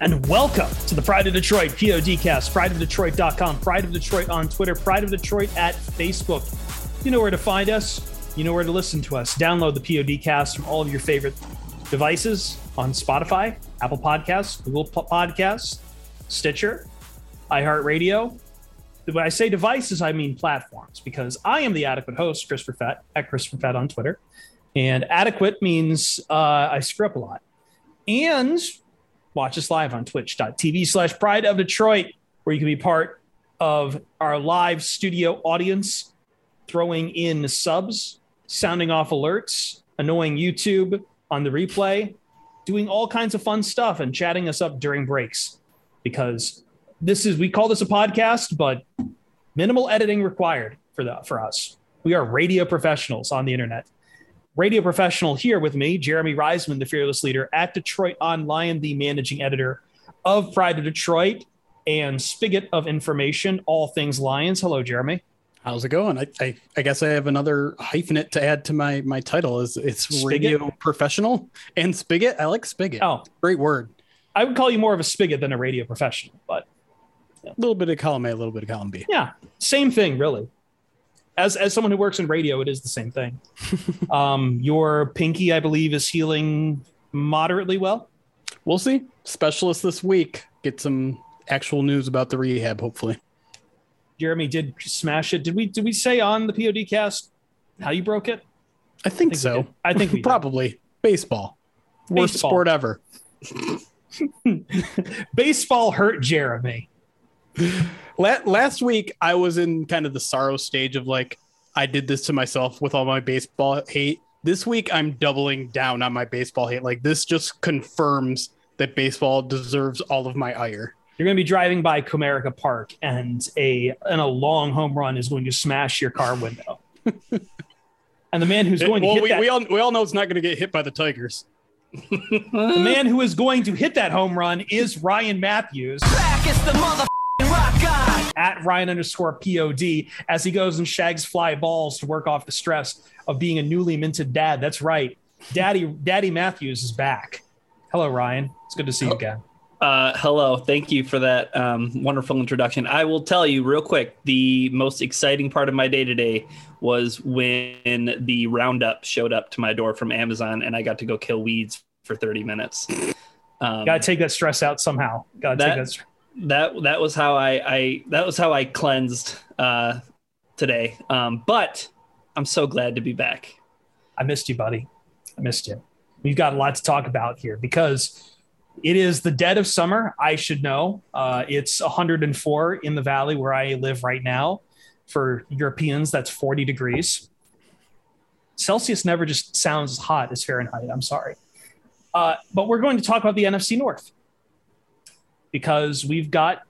And welcome to the Pride of Detroit PODcast, prideofdetroit.com, Pride of Detroit on Twitter, Pride of Detroit at Facebook. You know where to find us. You know where to listen to us. Download the PODcast from all of your favorite devices on Spotify, Apple Podcasts, Google Podcasts, Stitcher, iHeartRadio. When I say devices, I mean platforms because I am the adequate host, Christopher Fett, at Christopher Fett on Twitter. And adequate means uh, I screw up a lot. And watch us live on twitch.tv slash pride of Detroit, where you can be part of our live studio audience, throwing in subs, sounding off alerts, annoying YouTube on the replay, doing all kinds of fun stuff and chatting us up during breaks. Because this is, we call this a podcast, but minimal editing required for the, for us. We are radio professionals on the internet radio professional here with me, Jeremy Reisman, the fearless leader at Detroit Online, the managing editor of Pride of Detroit and spigot of information, all things Lions. Hello, Jeremy. How's it going? I, I, I guess I have another hyphenate to add to my my title. Is it's spigot? radio professional and spigot. I like spigot. Oh, great word. I would call you more of a spigot than a radio professional, but a little bit of column A, a little bit of column B. Yeah, same thing, really as as someone who works in radio, it is the same thing. um, your pinky, I believe, is healing moderately well. We'll see. Specialist this week. Get some actual news about the rehab, hopefully. Jeremy did smash it. Did we did we say on the PODcast how you broke it? I think, I think so. I think probably baseball. Worst baseball. sport ever. baseball hurt Jeremy last week I was in kind of the sorrow stage of like I did this to myself with all my baseball hate. This week I'm doubling down on my baseball hate. Like this just confirms that baseball deserves all of my ire. You're going to be driving by Comerica Park and a and a long home run is going to smash your car window. and the man who's going well, to hit we, that, we all we all know it's not going to get hit by the Tigers. the man who is going to hit that home run is Ryan Matthews at Ryan underscore pod as he goes and shags fly balls to work off the stress of being a newly minted dad. That's right. Daddy, Daddy Matthews is back. Hello, Ryan. It's good to see you again. Uh, hello. Thank you for that um, wonderful introduction. I will tell you real quick the most exciting part of my day today was when the Roundup showed up to my door from Amazon and I got to go kill weeds for 30 minutes. Um, Got to take that stress out somehow. Got to take that that that was how I, I that was how I cleansed uh, today. Um, but I'm so glad to be back. I missed you, buddy. I missed you. We've got a lot to talk about here because it is the dead of summer. I should know. Uh, it's 104 in the valley where I live right now. For Europeans, that's 40 degrees. Celsius never just sounds as hot as Fahrenheit. I'm sorry. Uh, but we're going to talk about the NFC North because we've got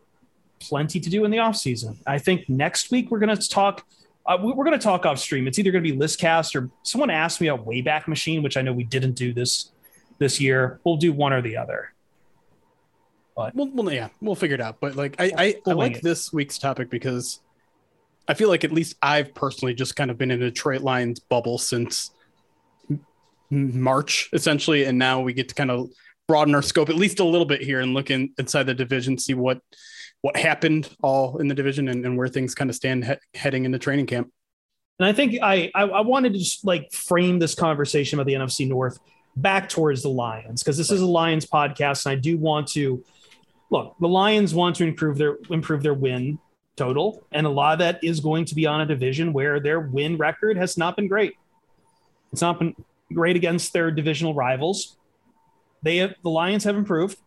plenty to do in the off season. I think next week we're going to talk. Uh, we're going to talk off stream. It's either going to be Listcast or someone asked me a Wayback Machine, which I know we didn't do this this year. We'll do one or the other. But Well, well, yeah, we'll figure it out. But like, I, I, I like it. this week's topic because I feel like at least I've personally just kind of been in a Detroit Lions bubble since March, essentially, and now we get to kind of broaden our scope at least a little bit here and look in, inside the division, see what what happened all in the division and, and where things kind of stand he- heading into training camp. And I think I, I I wanted to just like frame this conversation about the NFC North back towards the Lions because this is a Lions podcast, and I do want to look. The Lions want to improve their improve their win total, and a lot of that is going to be on a division where their win record has not been great. It's not been great against their divisional rivals. They have the Lions have improved,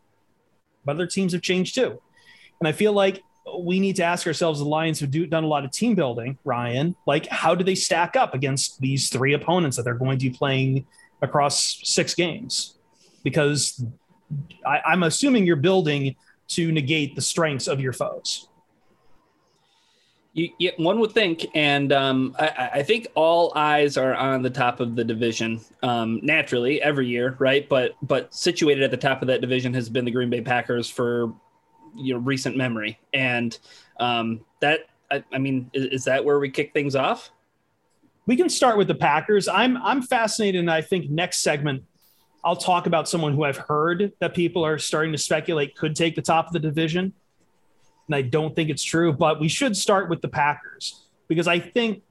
but other teams have changed too. And I feel like we need to ask ourselves the Lions have do, done a lot of team building, Ryan. Like, how do they stack up against these three opponents that they're going to be playing across six games? Because I, I'm assuming you're building to negate the strengths of your foes. You, you, one would think, and um, I, I think all eyes are on the top of the division um, naturally every year, right? But but situated at the top of that division has been the Green Bay Packers for you know recent memory, and um, that I, I mean, is, is that where we kick things off? We can start with the Packers. I'm I'm fascinated, and I think next segment I'll talk about someone who I've heard that people are starting to speculate could take the top of the division. And I don't think it's true, but we should start with the Packers because I think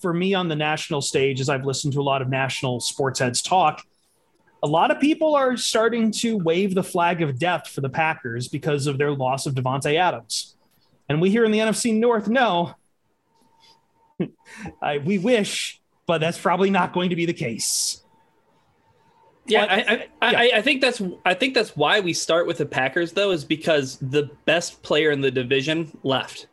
for me on the national stage, as I've listened to a lot of national sports heads talk, a lot of people are starting to wave the flag of death for the Packers because of their loss of Davante Adams. And we here in the NFC North know I, we wish, but that's probably not going to be the case. Yeah, I, I, I, I think that's I think that's why we start with the Packers though, is because the best player in the division left.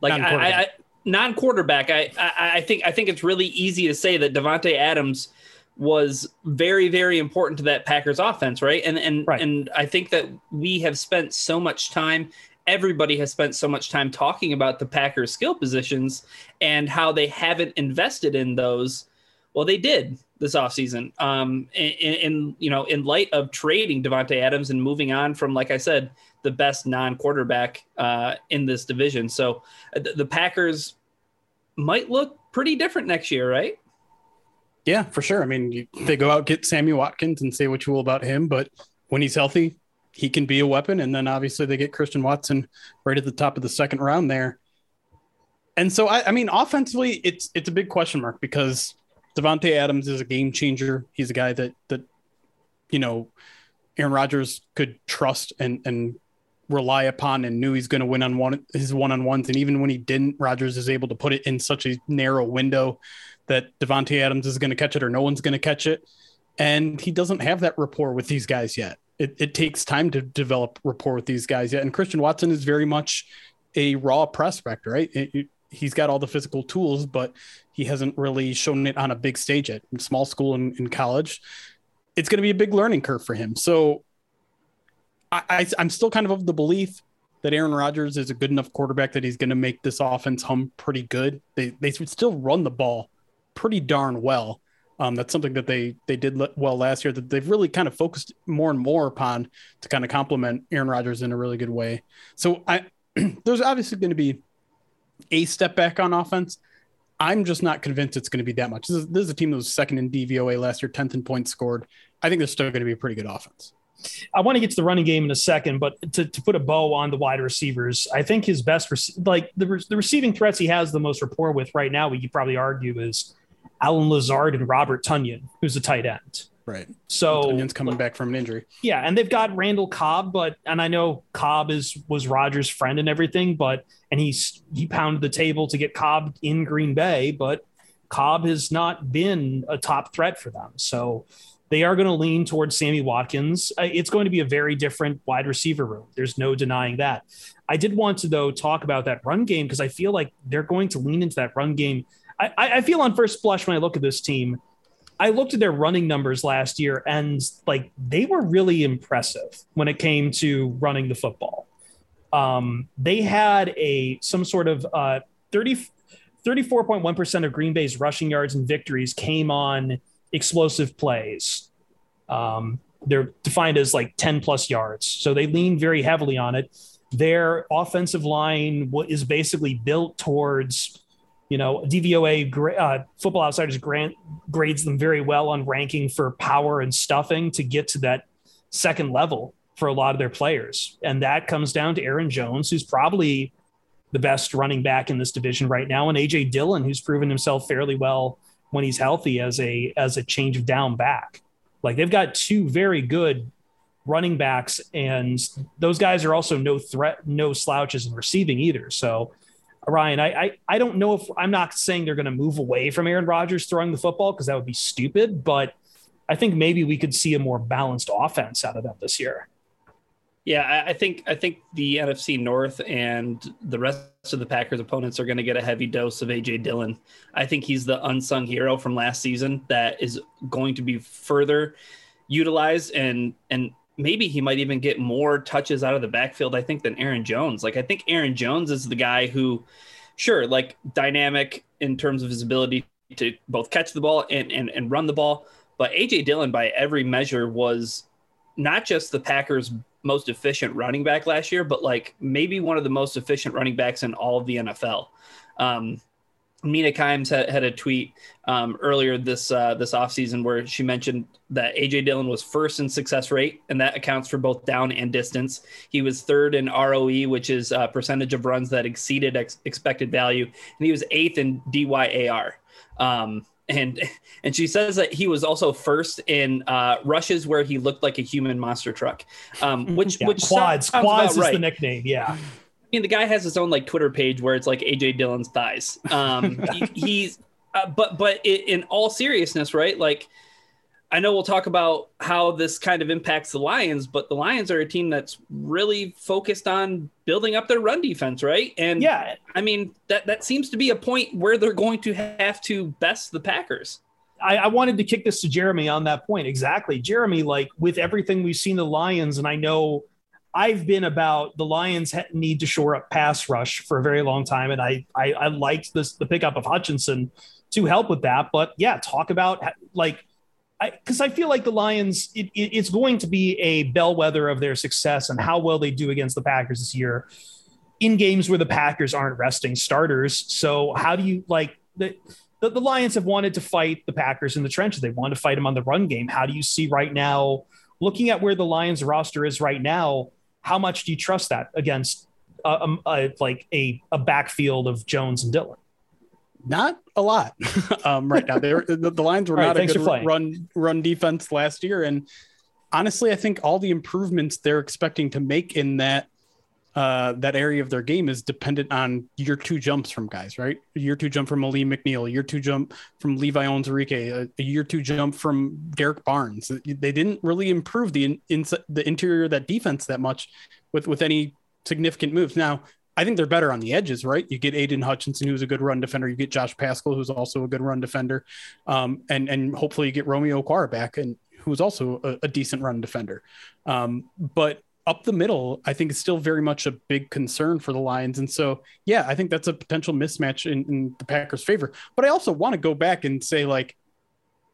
Like I, I, Non-quarterback. I non-quarterback, I, I I think I think it's really easy to say that Davante Adams was very very important to that Packers offense, right? And and Right. and I think that we have spent so much time. Everybody has spent so much time talking about the Packers skill positions and how they haven't invested in those. Well, they did this offseason. Um, in, in you know, in light of trading Davante Adams and moving on from, like I said, the best non-quarterback uh, in this division. So uh, the, the Packers might look pretty different next year, right? Yeah, for sure. I mean, you, they go out get Sammy Watkins and say what you will about him, but when he's healthy, he can be a weapon. And then obviously they get Christian Watson right at the top of the second round there. And so I, I mean, offensively, it's it's a big question mark because Davante Adams is a game changer. He's a guy that that you know Aaron Rodgers could trust and and rely upon and knew he's going to win on one his one on ones. And even when he didn't, Rodgers is able to put it in such a narrow window that Davante Adams is going to catch it or no one's going to catch it. And he doesn't have that rapport with these guys yet. It, it takes time to develop rapport with these guys yet. And Christian Watson is very much a raw prospect, right? It- it- he's got all the physical tools, but he hasn't really shown it on a big stage yet. In small school and in college, it's going to be a big learning curve for him. So I, I, I'm still kind of of the belief that Aaron Rodgers is a good enough quarterback that he's going to make this offense hum pretty good. They they still run the ball pretty darn well. Um, that's something that they they did well last year that they've really kind of focused more and more upon to kind of complement Aaron Rodgers in a really good way. So I there's obviously going to be a step back on offense. I'm just not convinced it's going to be that much. This is, this is a team that was second in DVOA last year, 10th in points scored. I think they're still going to be a pretty good offense. I want to get to the running game in a second, but to, to put a bow on the wide receivers, I think his best, like the, the receiving threats he has the most rapport with right now, we could probably argue is Allen Lazard and Robert Tonyan, who's a tight end. Right. So Onions coming back from an injury. yeah, and they've got Randall Cobb, but and I know Cobb is was Rodgers' friend and everything, but and he's he pounded the table to get Cobb in Green Bay, but Cobb has not been a top threat for them. So they are going to lean towards Sammy Watkins. Uh, It's going to be a very different wide receiver room. There's no denying that. I did want to though talk about that run game because I feel like they're going to lean into that run game. I, I I feel on first blush when I look at this team, I looked at their running numbers last year and like they were really impressive when it came to running the football. Um, they had a some sort of uh, 30, 34.1% of Green Bay's rushing yards and victories came on explosive plays. Um, they're defined as like 10 plus yards. So they lean very heavily on it. Their offensive line is basically built towards you know, DVOA uh, Football Outsiders grant, grades them very well on ranking for power and stuffing to get to that second level for a lot of their players. And that comes down to Aaron Jones, who's probably the best running back in this division right now, and AJ Dillon, who's proven himself fairly well when he's healthy as a as a change of down back. Like they've got two very good running backs, and those guys are also no threat, no slouches in receiving either. So Ryan, I, I, I don't know if I'm not saying they're going to move away from Aaron Rodgers throwing the football because that would be stupid, but I think maybe we could see a more balanced offense out of them this year. Yeah, I think I think the NFC North and the rest of the Packers opponents are going to get a heavy dose of AJ Dillon. I think he's the unsung hero from last season that is going to be further utilized and and maybe he might even get more touches out of the backfield, I think, than Aaron Jones. Like, I think Aaron Jones is the guy who, sure, like dynamic in terms of his ability to both catch the ball and, and, and run the ball. But AJ Dillon, by every measure, was not just the Packers' most efficient running back last year, but like maybe one of the most efficient running backs in all of the NFL. Um, Mina Kimes had, had a tweet um, earlier this uh, this offseason where she mentioned that AJ Dillon was first in success rate, and that accounts for both down and distance. He was third in ROE, which is a percentage of runs that exceeded ex- expected value, and he was eighth in DYAR. Um, and and she says that he was also first in uh, rushes where he looked like a human monster truck, um, which yeah, which quads quads is right. the nickname. Yeah, mean, the guy has his own like Twitter page where it's like AJ Dillon's thighs. Um, he, he's, uh, but but it, in all seriousness, right? Like, I know we'll talk about how this kind of impacts the Lions, but the Lions are a team that's really focused on building up their run defense, right? And yeah, I mean that that seems to be a point where they're going to have to best the Packers. I, I, wanted to kick this to Jeremy on that point. Exactly. Jeremy, like with everything we've seen the Lions, and I know I've been about the Lions need to shore up pass rush for a very long time, and I I, I liked this the pickup of Hutchinson to help with that. But yeah, talk about like because I, I, feel like the Lions it, it, it's going to be a bellwether of their success and how well they do against the Packers this year in games where the Packers aren't resting starters. So how do you like the the, the Lions have wanted to fight the Packers in the trenches. They want to fight them on the run game. How do you see right now? Looking at where the Lions roster is right now, how much do you trust that against uh, um, uh, like a, a backfield of Jones and Dillon? Not a lot um, right now. They were, the, the Lions were not right, a good run run defense last year, and honestly, I think all the improvements they're expecting to make in that uh, that area of their game is dependent on year two jumps from guys, right? year two jump from Alim McNeill, year two jump from Levi Onwuzurike, a, a, year two jump from Derrick Barnes. They didn't really improve the in, the interior of that defense that much with with any significant moves. Now, I think they're better on the edges, right? You get Aidan Hutchinson, who's a good run defender. You get Josh Paschal, who's also a good run defender, um, and and hopefully you get Romeo Okwara back, and who's also a, a decent run defender. Um, but up the middle, I think is still very much a big concern for the Lions. And so, yeah, I think that's a potential mismatch in, in the Packers' favor. But I also want to go back and say, like,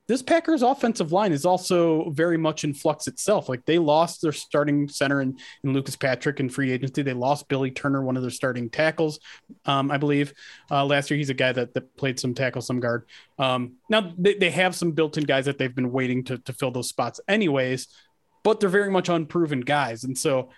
this Packers offensive line is also very much in flux itself. Like they lost their starting center in, Lucas Patrick in free agency. They lost Billy Turner, one of their starting tackles, um, I believe. Uh, last year, he's a guy that, that played some tackle, some guard. Um, now they, they have some built in guys that they've been waiting to, to fill those spots, anyways but they're very much unproven guys. And so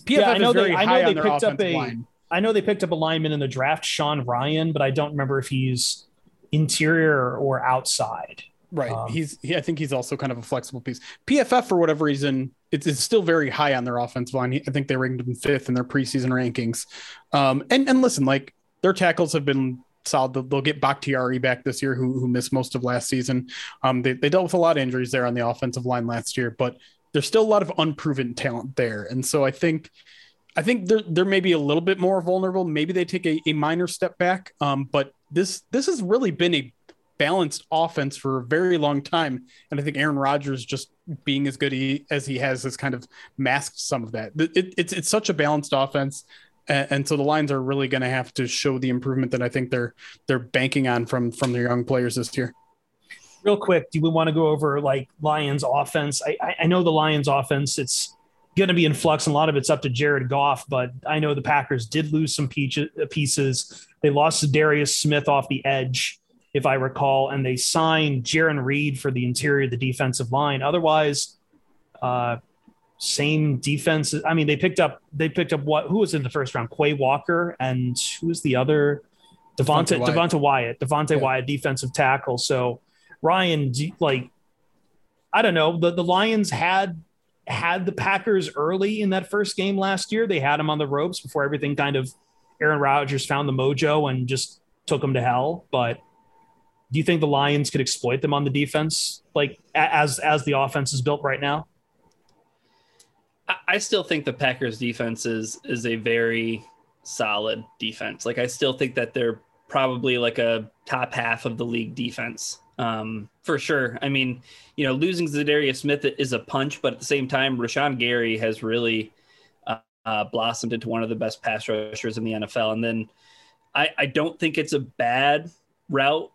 PFF yeah, I know they, I know they picked up a, line. I know they picked up a lineman in the draft, Sean Rhyan, but I don't remember if he's interior or outside. Right. Um, he's he, I think he's also kind of a flexible piece. PFF for whatever reason, it's, it's still very high on their offensive line. I think they ranked him fifth in their preseason rankings. Um, and and listen, like their tackles have been solid. They'll, get Bakhtiari back this year, who, who missed most of last season. Um, they, they dealt with a lot of injuries there on the offensive line last year, but there's still a lot of unproven talent there. And so I think I think they're they're maybe a little bit more vulnerable. Maybe they take a, a minor step back. Um, but this this has really been a balanced offense for a very long time. And I think Aaron Rodgers just being as good he, as he has has kind of masked some of that. It, it's it's such a balanced offense and, and so the Lions are really going to have to show the improvement that I think they're they're banking on from from their young players this year. real quick, do we want to go over like Lions offense? I, I know the Lions offense, it's going to be in flux, and a lot of it's up to Jared Goff, but I know the Packers did lose some pieces. They lost Darius Smith off the edge, if I recall, and they signed Jarran Reed for the interior of the defensive line. Otherwise, uh, same defense. I mean, they picked up they picked up what who was in the first round? Quay Walker and who was the other? Devonte Devonte Wyatt. Devonte yeah. Wyatt, defensive tackle. So Ryan, like, I don't know. The the Lions had had the Packers early in that first game last year. They had them on the ropes before everything kind of Aaron Rodgers found the mojo and just took them to hell. But do you think the Lions could exploit them on the defense, like as as the offense is built right now? I still think the Packers defense is is a very solid defense. Like I still think that they're probably like a top half of the league defense. Um, for sure. I mean, you know, losing Za'Darius Smith is a punch, but at the same time, Rashan Gary has really uh, uh, blossomed into one of the best pass rushers in the NFL. And then I, I don't think it's a bad route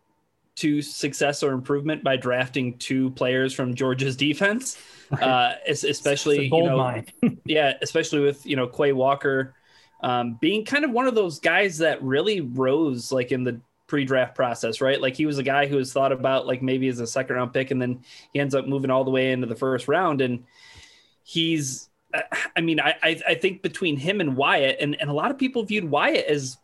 to success or improvement by drafting two players from Georgia's defense, right. uh, especially you know, yeah, especially with you know Quay Walker um, being kind of one of those guys that really rose like in the pre-draft process, right? Like he was a guy who was thought about like maybe as a second round pick, and then he ends up moving all the way into the first round, and he's. I mean, I I think between him and Wyatt, and, and a lot of people viewed Wyatt as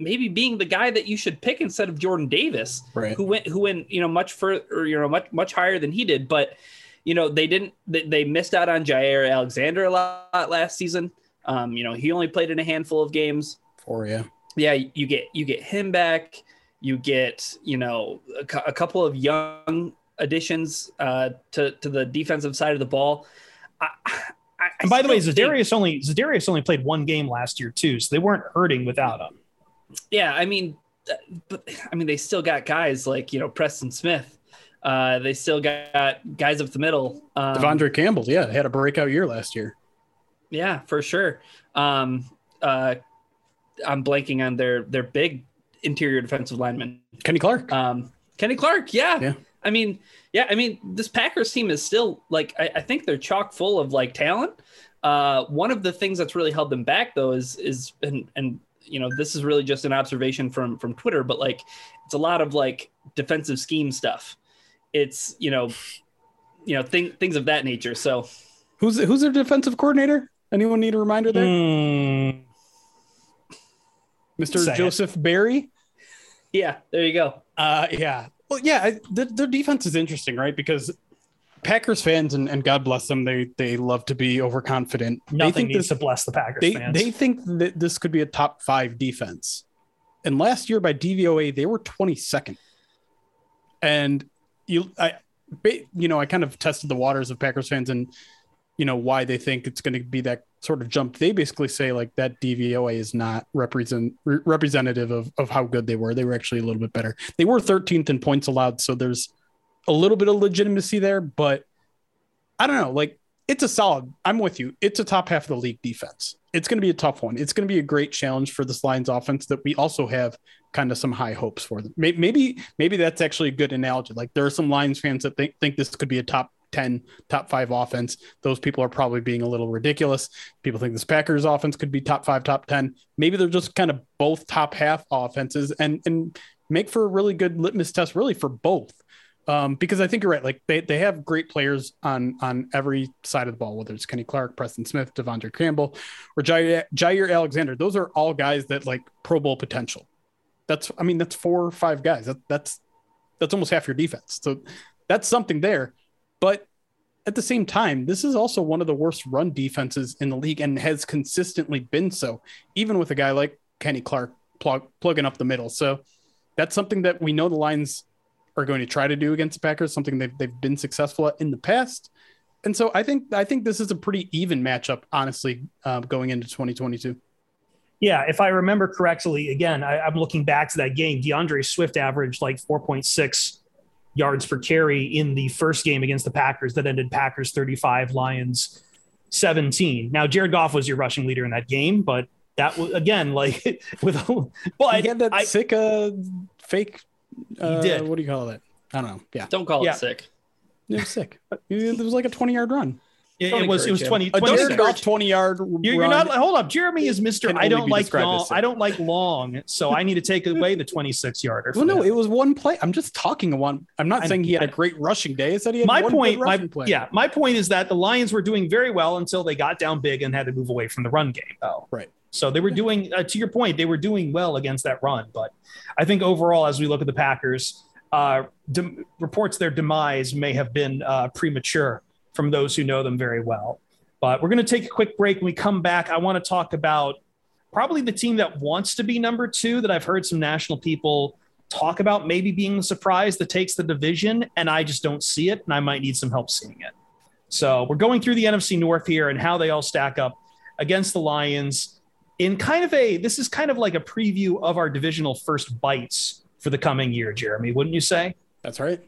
maybe being the guy that you should pick instead of Jordan Davis, right. who went who went you know much further, you know much much higher than he did, but you know they didn't they, they missed out on Jaire Alexander a lot last season. Um, you know he only played in a handful of games. For yeah, yeah, you get you get him back. You get, you know, a, a couple of young additions uh, to to the defensive side of the ball. I, I, and by the way, Za'Darius think, only Za'Darius only played one game last year too, so they weren't hurting without him. Yeah, I mean, uh, but I mean, they still got guys like you know Preston Smith. Uh, they still got guys up the middle. Um, De'Vondre Campbell, yeah, had a breakout year last year. Yeah, for sure. Um, uh, I'm blanking on their their big interior defensive lineman. Kenny Clark. Um, Kenny Clark. Yeah. Yeah. I mean, yeah. I mean, this Packers team is still like I, I think they're chock full of like talent. Uh, one of the things that's really held them back though is is and and you know this is really just an observation from from Twitter, but like it's a lot of like defensive scheme stuff. It's you know you know thing, things of that nature. So who's who's their defensive coordinator? Anyone need a reminder there? Mm. Mr. Say Joseph it. Barry. Yeah, there you go. Uh, yeah. Well, yeah, I, the, their defense is interesting, right? Because Packers fans and, and God bless them, they they love to be overconfident. Nothing they think needs this, to bless the Packers they, fans. They think that this could be a top five defense. And last year by DVOA, they were 22nd. And you I you know, I kind of tested the waters of Packers fans and you know why they think it's going to be that sort of jump. They basically say like that DVOA is not represent re- representative of of how good they were. They were actually a little bit better. They were 13th in points allowed, so there's a little bit of legitimacy there, but I don't know. Like it's a solid. I'm with you. It's a top half of the league defense. It's going to be a tough one. It's going to be a great challenge for this Lions offense that we also have kind of some high hopes for them. Maybe maybe that's actually a good analogy. Like there are some Lions fans that think think this could be a top 10, top five offense. Those people are probably being a little ridiculous. People think this Packers offense could be top five, top 10. Maybe they're just kind of both top half offenses and, and make for a really good litmus test, really for both. Um, because I think you're right. Like they, they have great players on on every side of the ball, whether it's Kenny Clark, Preston Smith, De'Vondre Campbell, or Jaire, Jaire Alexander. Those are all guys that like Pro Bowl potential. That's I mean that's four or five guys. That, that's that's almost half your defense. So that's something there. But at the same time, this is also one of the worst run defenses in the league and has consistently been so, even with a guy like Kenny Clark plug, plugging up the middle. So that's something that we know the Lions are going to try to do against the Packers, something they've, they've been successful at in the past. And so I think I think this is a pretty even matchup, honestly, uh, going into 2022. Yeah, if I remember correctly, again, I, am looking back to that game. D'Andre Swift averaged like 4.6 yards per carry in the first game against the Packers that ended Packers 35, Lions 17. Now, Jared Goff was your rushing leader in that game, but that was again like with but he had that I, sick uh, fake. Uh, he did. What do you call it? I don't know. Yeah, Don't call Yeah. it sick. it was sick. It was like a 20 yard run. It, it was it was encourage him. 20, A 26. Jared Goff 20 yard You're, you're not hold up. Jeremy is Mister. I don't like long. I don't like long, so I need to take away the 26 yarder. Well, no, him. it was one play. I'm just talking one. I'm not I- saying he had a great rushing day. I said he had my one point. My play. yeah, my point is that the Lions were doing very well until they got down big and had to move away from the run game. Oh, Right. So they were doing, uh, to your point, they were doing well against that run. But I think overall, as we look at the Packers, uh, dem- reports their demise may have been uh, premature from those who know them very well. But we're going to take a quick break. When we come back, I want to talk about probably the team that wants to be number two that I've heard some national people talk about maybe being the surprise that takes the division. And I just don't see it. And I might need some help seeing it. So we're going through the NFC North here and how they all stack up against the Lions in kind of a this is kind of like a preview of our divisional first bites for the coming year, Jeremy, wouldn't you say? That's right.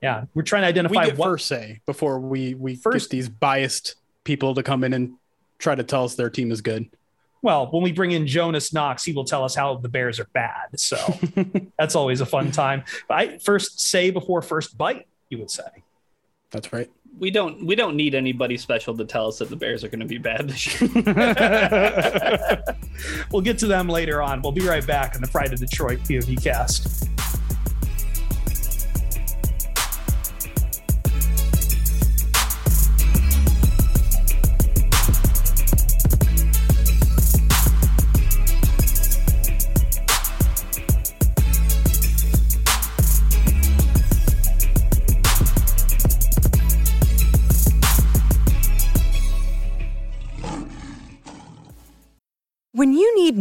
Yeah, we're trying to identify what first say before we we First- get these biased people to come in and try to tell us their team is good. well, when we bring in Jonas Knox, he will tell us how the Bears are bad. So that's always a fun time. But I first say before first bite, you would say. That's right. We don't we don't need anybody special to tell us that the Bears are going to be bad this year. we'll get to them later on. We'll be right back on the Pride of Detroit PODcast.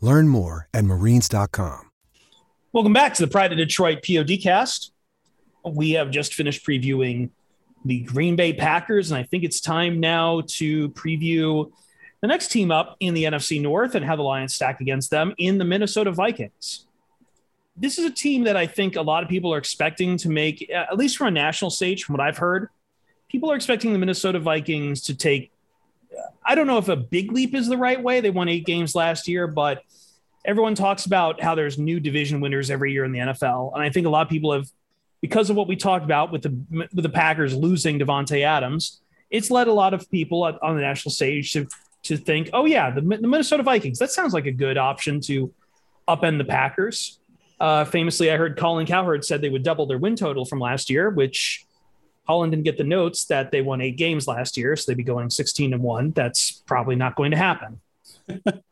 Learn more at marines.com. Welcome back to the Pride of Detroit PODcast. We have just finished previewing the Green Bay Packers, and I think it's time now to preview the next team up in the NFC North and how the Lions stack against them in the Minnesota Vikings. This is a team that I think a lot of people are expecting to make, at least from a national stage, from what I've heard, people are expecting the Minnesota Vikings to take. I don't know if a big leap is the right way. They won eight games last year, but everyone talks about how there's new division winners every year in the NFL, and I think a lot of people have, because of what we talked about with the with the Packers losing Davante Adams, it's led a lot of people on the national stage to to think, oh yeah, the, the Minnesota Vikings. That sounds like a good option to upend the Packers. Uh, famously, I heard Colin Cowherd said they would double their win total from last year, which Colin didn't get the notes that they won eight games last year, so they'd be going 16 and one. That's probably not going to happen.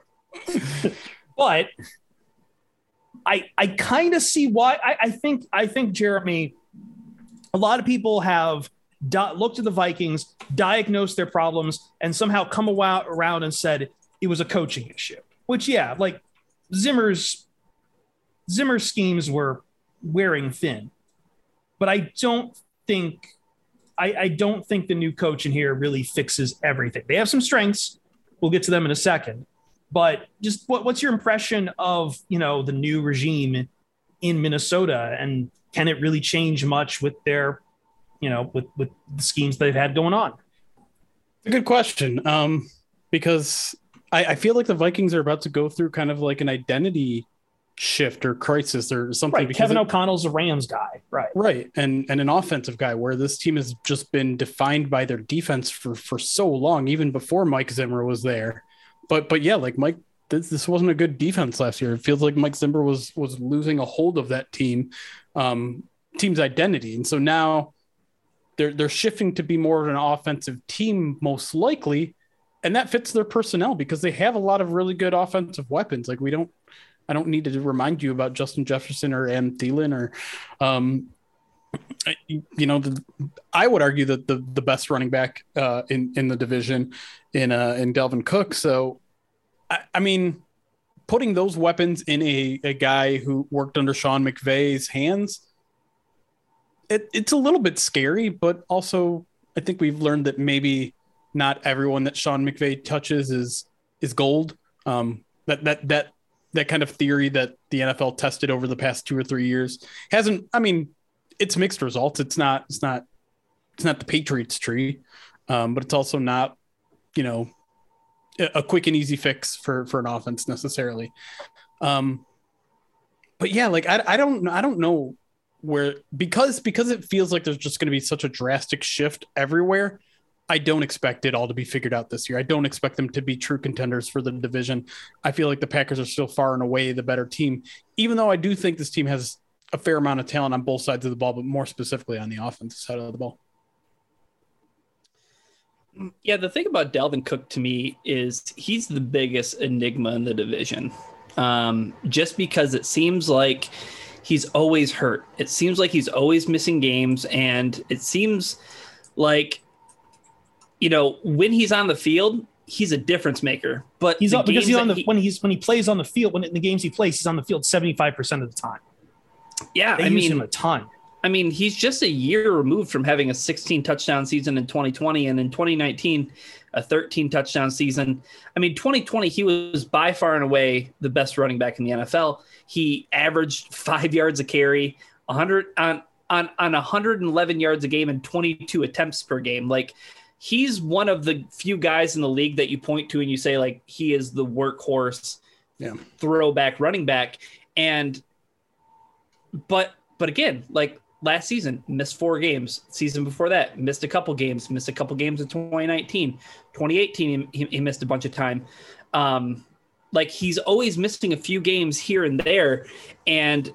but I I kind of see why. I, I think I think Jeremy. A lot of people have di- looked at the Vikings, diagnosed their problems, and somehow come around and said it was a coaching issue. Which, yeah, like Zimmer's Zimmer's schemes were wearing thin, but I don't think I, I don't think the new coach in here really fixes everything. They have some strengths. We'll get to them in a second. But just what, what's your impression of you know the new regime in Minnesota, and can it really change much with their, you know, with with the schemes they've had going on? It's a good question. Um, because I, I feel like the Vikings are about to go through kind of like an identity shift or crisis or something. Right, Kevin it- O'Connell's a Rams guy, right? Right. And and an offensive guy where this team has just been defined by their defense for for so long, even before Mike Zimmer was there. But but yeah, like Mike this, this wasn't a good defense last year. It feels like Mike Zimmer was was losing a hold of that team, um, team's identity. And so now they're they're shifting to be more of an offensive team most likely, and that fits their personnel because they have a lot of really good offensive weapons. Like we don't, I don't need to remind you about Justin Jefferson or Adam Thielen or, um, you know, the, I would argue that the the best running back uh, in in the division in uh, in Dalvin Cook. So, I, I mean, putting those weapons in a a guy who worked under Sean McVay's hands it, it's a little bit scary, but also I think we've learned that maybe not everyone that Sean McVay touches is is gold. Um, that that that that kind of theory that the NFL tested over the past two or three years hasn't. I mean, it's mixed results. It's not. It's not. It's not the Patriots tree, um, but it's also not. You know, a quick and easy fix for for an offense necessarily. Um, but yeah, like I, I don't I don't know where because because it feels like there's just going to be such a drastic shift everywhere. I don't expect it all to be figured out this year. I don't expect them to be true contenders for the division. I feel like the Packers are still far and away the better team, even though I do think this team has a fair amount of talent on both sides of the ball, but more specifically on the offensive side of the ball. Yeah, the thing about Dalvin Cook to me is he's the biggest enigma in the division. Um, just because it seems like he's always hurt. It seems like he's always missing games, and it seems like you know when he's on the field, he's a difference maker. But he's up because he's on the he, when he's when he plays on the field when in the games he plays, he's on the field seventy five percent of the time. Yeah, they I use mean him a ton. I mean, he's just a year removed from having a 16 touchdown season in 2020, and in 2019, a 13 touchdown season. I mean, 2020, he was by far and away the best running back in the NFL. He averaged five yards a carry, 100 on on on 111 yards a game and 22 attempts per game. Like he's one of the few guys in the league that you point to and you say like he is the workhorse, yeah. throwback running back. And but but again, like last season missed four games season before that missed a couple games missed a couple games in 2019 2018 he, he missed a bunch of time um, like he's always missing a few games here and there and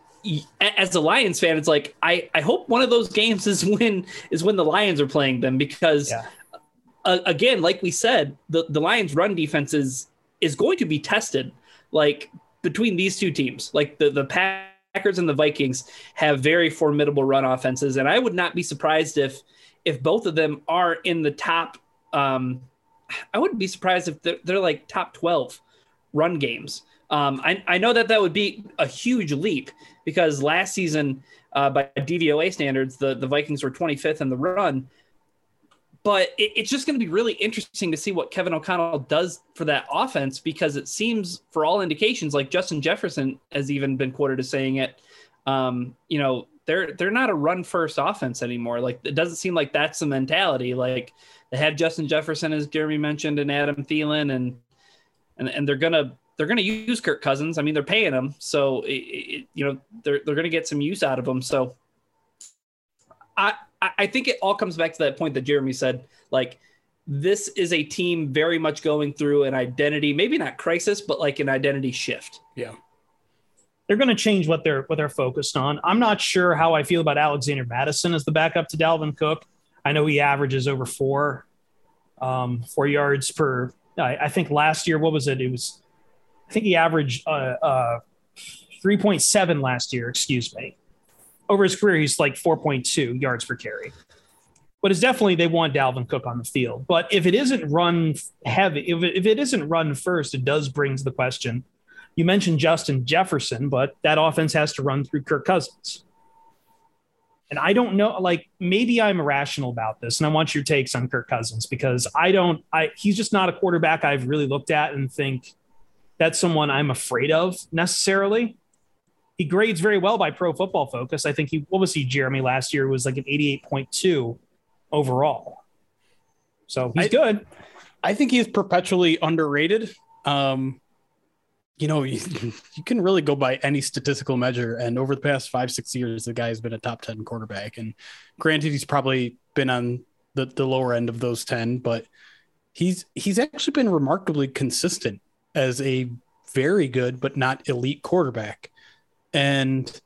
as a lions fan it's like i i hope one of those games is when is when the lions are playing them because yeah. Uh, again like we said the the lions run defense is is going to be tested like between these two teams like the the Packers and the Vikings have very formidable run offenses, and I would not be surprised if if both of them are in the top. Um, I wouldn't be surprised if they're, they're like top twelve run games. Um, I, I know that that would be a huge leap because last season, uh, by DVOA standards, the, the Vikings were 25th in the run but it, it's just going to be really interesting to see what Kevin O'Connell does for that offense because it seems, for all indications, like Justin Jefferson has even been quoted as saying it. Um, you know, they're they're not a run first offense anymore. Like it doesn't seem like that's the mentality. Like they have Justin Jefferson, as Jeremy mentioned, and Adam Thielen, and and and they're gonna they're gonna use Kirk Cousins. I mean, they're paying him, so it, it, you know they're they're gonna get some use out of him. So I I think it all comes back to that point that Jeremy said. Like, this is a team very much going through an identity, maybe not crisis, but like an identity shift. Yeah. They're going to change what they're what they're focused on. I'm not sure how I feel about Alexander Mattison as the backup to Dalvin Cook. I know he averages over four, um, four yards per. I, I think last year, what was it? It was, I think he averaged uh, uh, 3.7 last year. Excuse me over his career, he's like 4.2 yards per carry. But it's definitely they want Dalvin Cook on the field. But if it isn't run heavy, if it, if it isn't run first, it does brings the question. You mentioned Justin Jefferson, but that offense has to run through Kirk Cousins. And I don't know, like maybe I'm irrational about this, and I want your takes on Kirk Cousins because I don't, I he's just not a quarterback I've really looked at and think that's someone I'm afraid of necessarily he grades very well by Pro Football Focus. I think he what was he Jeremy last year was like an 88.2 overall. So he's I, good. I think he's perpetually underrated. Um, you know, you, you, can really go by any statistical measure. And over the past five, six years, the guy has been a top 10 quarterback. And granted, he's probably been on the, the lower end of those 10, but he's he's actually been remarkably consistent as a very good but not elite quarterback. And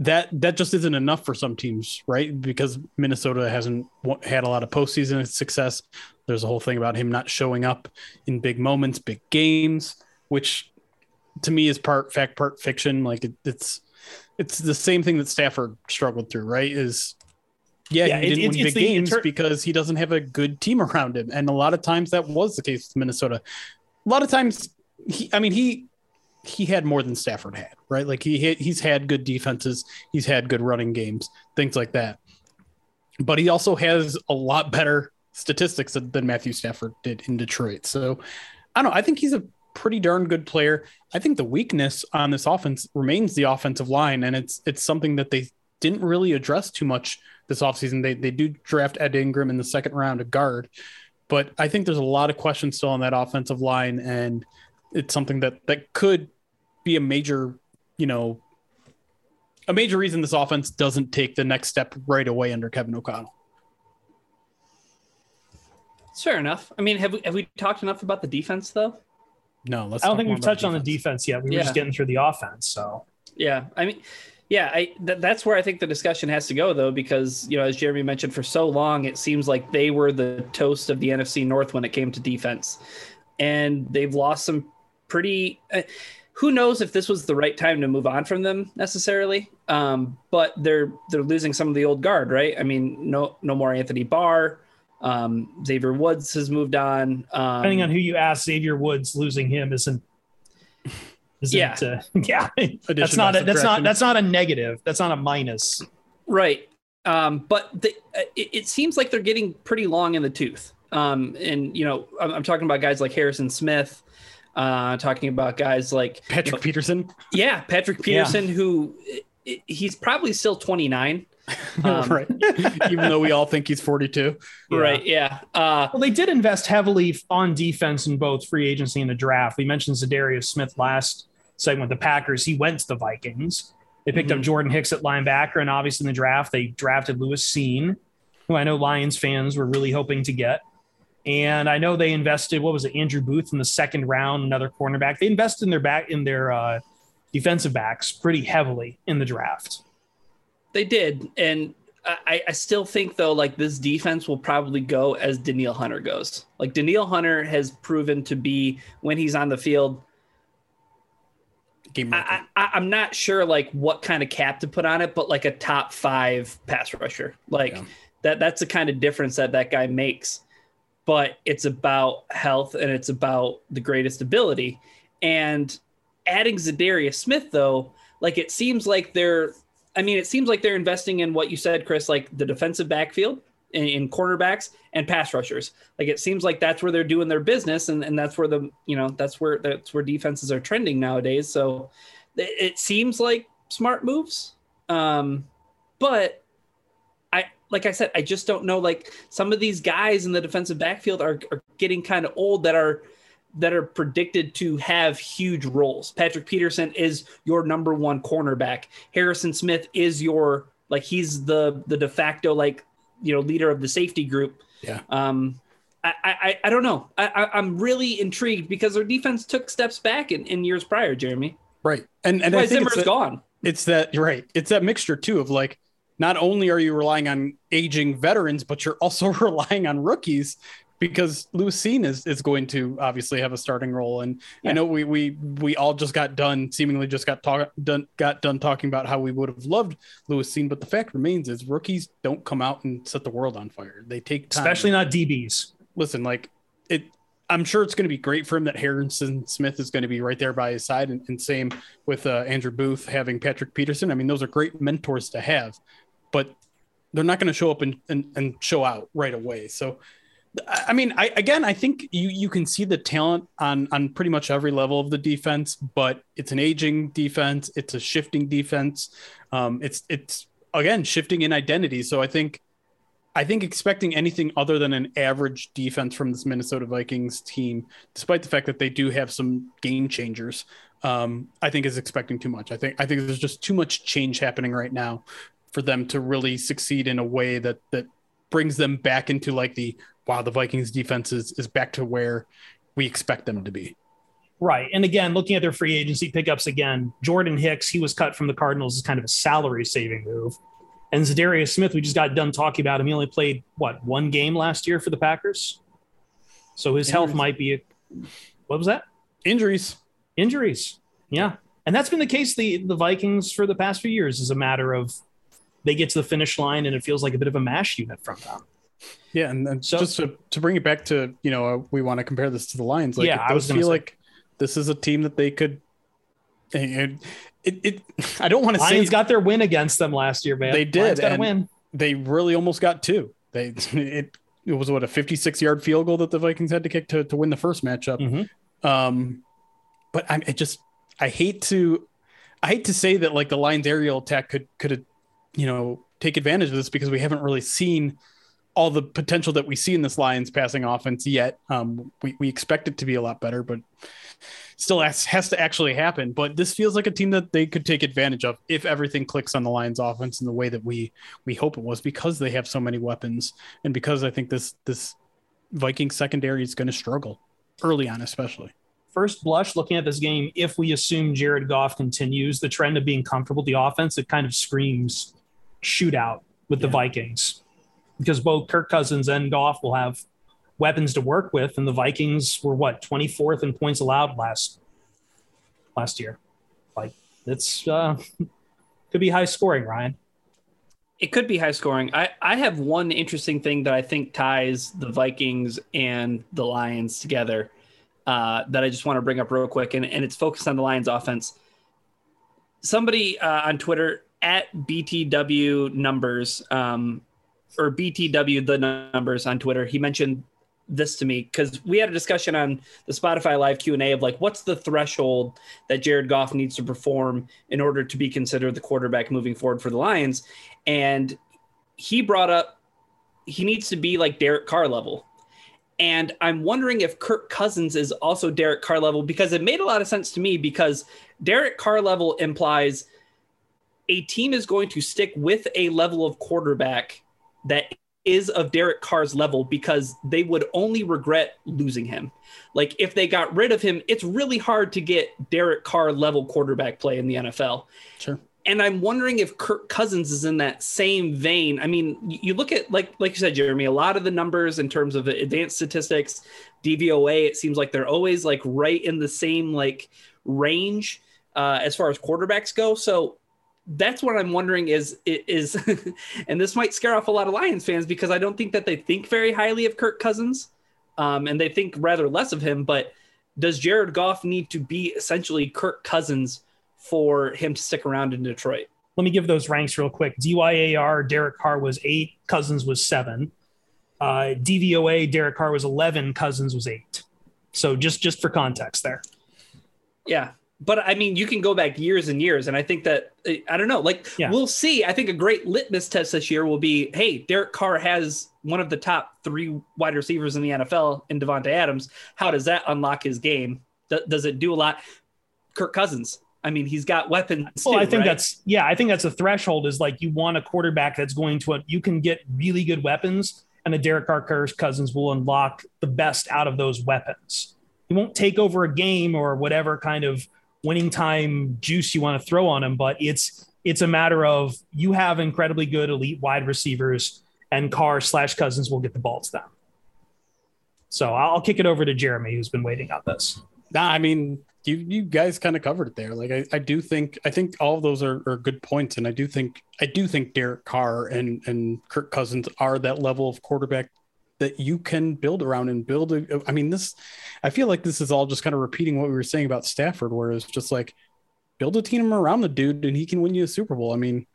that that just isn't enough for some teams, right? Because Minnesota hasn't had a lot of postseason success. There's a whole thing about him not showing up in big moments, big games, which to me is part fact, part fiction. Like it, it's it's the same thing that Stafford struggled through, right? Is yeah, yeah he didn't win big the, games ter- because he doesn't have a good team around him, and a lot of times that was the case with Minnesota. A lot of times, he, I mean, he he had more than Stafford had, right? Like he he's had good defenses, he's had good running games, things like that. But he also has a lot better statistics than Matthew Stafford did in Detroit. So I don't know. I think he's a pretty darn good player. I think the weakness on this offense remains the offensive line, and it's it's something that they didn't really address too much this offseason. They they do draft Ed Ingram in the second round, a guard, but I think there's a lot of questions still on that offensive line, and it's something that that could be a major, you know, a major reason this offense doesn't take the next step right away under Kevin O'Connell. Fair enough. I mean, have we have we talked enough about the defense though? No, let's. I don't think we've touched on the defense yet. We yeah. were just getting through the offense. So yeah, I mean, yeah, I th- that's where I think the discussion has to go though, because you know, as Jeremy mentioned, for so long it seems like they were the toast of the NFC North when it came to defense, and they've lost some pretty. Uh, who knows if this was the right time to move on from them necessarily? Um, but they're they're losing some of the old guard, right? I mean, no no more Anthony Barr. Um, Xavier Woods has moved on. Um, Depending on who you ask, Xavier Woods losing him isn't. isn't yeah, uh, yeah. that's not a, that's not that's not a negative. That's not a minus. Right. Um, but the, uh, it, it, seems like they're getting pretty long in the tooth. Um, and you know, I'm, I'm talking about guys like Harrison Smith. Uh, talking about guys like Patrick you know, Peterson. Yeah, Patrick Peterson, yeah. who he's probably still 29. Um, right. Even though we all think he's 42. Yeah. Right. Yeah. Uh, well, they did invest heavily on defense in both free agency and the draft. We mentioned Za'Darius Smith last segment. With the Packers. He went to the Vikings. They picked mm-hmm. up Jordan Hicks at linebacker, and obviously in the draft they drafted Lewis Cine, who I know Lions fans were really hoping to get. And I know they invested, what was it, Andrew Booth in the second round, another cornerback. They invested in their back in their uh, defensive backs pretty heavily in the draft. They did. And I, I still think though, like this defense will probably go as Danielle Hunter goes. Like Danielle Hunter has proven to be when he's on the field. I, I, I'm not sure like what kind of cap to put on it, but like a top five pass rusher. Like yeah. that that's the kind of difference that that guy makes but it's about health and it's about the greatest ability. And adding Za'Darius Smith, though, like it seems like they're, I mean, it seems like they're investing in what you said, Chris, like the defensive backfield in, in cornerbacks and pass rushers. Like it seems like that's where they're doing their business, and, and that's where the, you know, that's where that's where defenses are trending nowadays. So it, it seems like smart moves. Um, but like I said, I just don't know. Like some of these guys in the defensive backfield are, are getting kind of old that are that are predicted to have huge roles. Patrick Peterson is your number one cornerback. Harrison Smith is your like he's the the de facto like you know leader of the safety group. Yeah. Um, I I, I don't know. I, I am really intrigued because their defense took steps back in, in years prior. Jeremy. Right. And and Why I think Zimmer's it's that, gone. It's that you're right. It's that mixture too of like not only are you relying on aging veterans, but you're also relying on rookies because Lewis Cine is, is going to obviously have a starting role. And yeah. I know we we we all just got done, seemingly just got talk done got done talking about how we would have loved Lewis Cine, but the fact remains is rookies don't come out and set the world on fire. They take time. Especially not DBs. Listen, like it I'm sure it's going to be great for him that Harrison Smith is going to be right there by his side, and, and same with uh, Andrew Booth having Patrick Peterson. I mean, those are great mentors to have but they're not going to show up and, and, and show out right away. So, I mean, I again, I think you you can see the talent on on pretty much every level of the defense, but it's an aging defense. It's a shifting defense. Um, it's it's again shifting in identity. So I think I think expecting anything other than an average defense from this Minnesota Vikings team, despite the fact that they do have some game changers, um, I think is expecting too much. I think I think there's just too much change happening right now for them to really succeed in a way that that brings them back into like the wow the Vikings defense is is back to where we expect them to be. Right. And again, looking at their free agency pickups again, Jordan Hicks, he was cut from the Cardinals as kind of a salary saving move. And Za'Darius Smith, we just got done talking about him. He only played what one game last year for the Packers. So his health might be a, what was that? Injuries. Injuries. Yeah. And that's been the case the the Vikings for the past few years is a matter of they get to the finish line and it feels like a bit of a mash unit from them. Yeah, and, and so, just to, to bring it back to you know uh, we want to compare this to the Lions. Like, yeah, I was feel say. like this is a team that they could. It, it, it I don't want to say Lions got their win against them last year, man. They did. Got a win. They really almost got two. They it it was what a 56 yard field goal that the Vikings had to kick to, to win the first matchup. Mm-hmm. Um, but I it just I hate to I hate to say that like the Lions aerial attack could could you know take advantage of this because we haven't really seen all the potential that we see in this Lions passing offense yet. Um, we, we expect it to be a lot better, but still has, has to actually happen. But this feels like a team that they could take advantage of if everything clicks on the Lions offense in the way that we we hope it was because they have so many weapons and because I think this this Viking secondary is going to struggle early on, especially. First blush, looking at this game, if we assume Jared Goff continues the trend of being comfortable with the offense, it kind of screams shootout with yeah. the Vikings because both Kirk Cousins and Goff will have weapons to work with, and the Vikings were what 24th in points allowed last last year. Like it's uh, could be high scoring, Ryan. It could be high scoring. I, I have one interesting thing that I think ties the Vikings and the Lions together uh, that I just want to bring up real quick, and, and it's focused on the Lions offense. Somebody uh, on Twitter at BTW numbers um, or BTW the numbers on Twitter. He mentioned this to me because we had a discussion on the Spotify live Q and A of like, what's the threshold that Jared Goff needs to perform in order to be considered the quarterback moving forward for the Lions? And he brought up he needs to be like Derek Carr level. And I'm wondering if Kirk Cousins is also Derek Carr level because it made a lot of sense to me because Derek Carr level implies a team is going to stick with a level of quarterback that is of Derek Carr's level because they would only regret losing him. Like if they got rid of him, it's really hard to get Derek Carr level quarterback play in the NFL. Sure. And I'm wondering if Kirk Cousins is in that same vein. I mean, you look at like like you said, Jeremy, a lot of the numbers in terms of advanced statistics, DVOA, it seems like they're always like right in the same like range uh, as far as quarterbacks go. So that's what I'm wondering is is and this might scare off a lot of Lions fans because I don't think that they think very highly of Kirk Cousins, um, and they think rather less of him. But does Jared Goff need to be essentially Kirk Cousins for him to stick around in Detroit? Let me give those ranks real quick. DYAR, Derek Carr was eight, Cousins was seven. Uh, DVOA, Derek Carr was eleven, Cousins was eight. So just just for context there. Yeah, but I mean, you can go back years and years, and I think that eh, I don't know. Like, yeah. we'll see. I think a great litmus test this year will be: Hey, Derek Carr has one of the top three wide receivers in the NFL in Davante Adams. How does that unlock his game? Does it do a lot? Kirk Cousins. I mean, he's got weapons. Well, too, I think right? that's yeah. I think that's a threshold. Is like you want a quarterback that's going to you can get really good weapons, and the Derek Carr Cousins will unlock the best out of those weapons. He won't take over a game or whatever kind of winning time juice you want to throw on him, but it's it's a matter of you have incredibly good elite wide receivers, and Carr slash Cousins will get the ball to them. So I'll kick it over to Jeremy, who's been waiting on this. Nah, I mean, you you guys kind of covered it there. Like I, I do think I think all of those are, are good points, and I do think I do think Derek Carr and and Kirk Cousins are that level of quarterback that you can build around and build. A, I mean, this, I feel like this is all just kind of repeating what we were saying about Stafford, where it's just like build a team around the dude and he can win you a Super Bowl. I mean,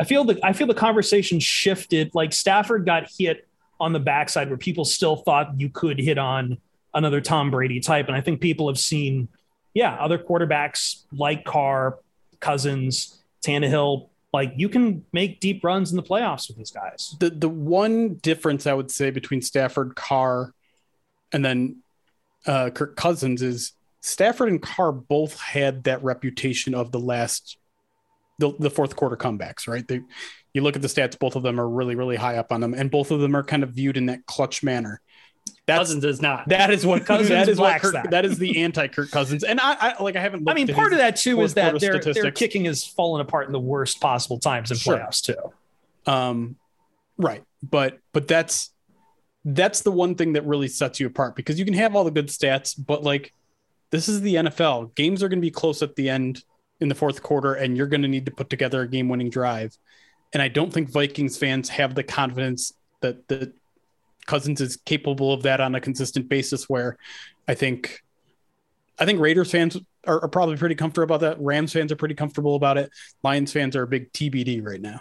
I feel the I feel the conversation shifted. Like Stafford got hit on the backside where people still thought you could hit on another Tom Brady type, and I think people have seen, yeah, other quarterbacks like Carr, Cousins, Tannehill like you can make deep runs in the playoffs with these guys. The the one difference I would say between Stafford, Carr, and then uh, Kirk Cousins is Stafford and Carr both had that reputation of the last the, the fourth quarter comebacks, right? They you look at the stats, both of them are really, really high up on them, and both of them are kind of viewed in that clutch manner. Cousins is not. that is what Cousins that is what Kirk, that. that is the anti Kirk Cousins. And I, I like I haven't. I mean, part of that too is that their, their kicking has fallen apart in the worst possible times in Sure. playoffs too. Um, right, but but that's that's the one thing that really sets you apart because you can have all the good stats, but like this is the NFL. Games are going to be close at the end in the fourth quarter, and you're going to need to put together a game-winning drive. And I don't think Vikings fans have the confidence that that Cousins is capable of that on a consistent basis. Where I think I think Raiders fans are, are probably pretty comfortable about that. Rams fans are pretty comfortable about it. Lions fans are a big TBD right now.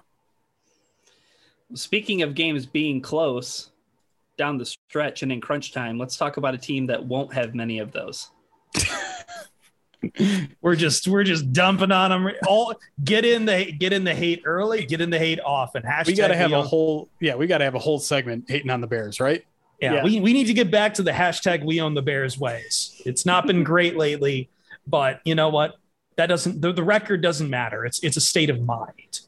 Speaking of games being close down the stretch and in crunch time, let's talk about a team that won't have many of those. We're just we're just dumping on them. All get in the get in the hate early, get in the hate often. Hashtag we got to have a whole yeah we got to have a whole segment hating on the bears right Yeah, Yeah. We, we need to get back to the hashtag we own the Bears ways. It's not been great lately, but you know what? That doesn't the, the record doesn't matter. It's it's a state of mind.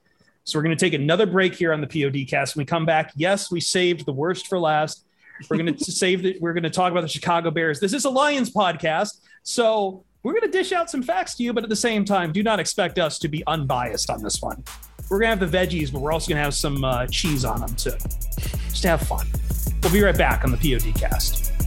So we're going to take another break here on the POD cast. When we come back, yes, we saved the worst for last. We're going to save the, we're going to talk about the Chicago Bears. This is a Lions podcast. So we're going to dish out some facts to you, but at the same time, do not expect us to be unbiased on this one. We're going to have the veggies, but we're also going to have some uh, cheese on them too. Just to have fun. We'll be right back on the POD cast.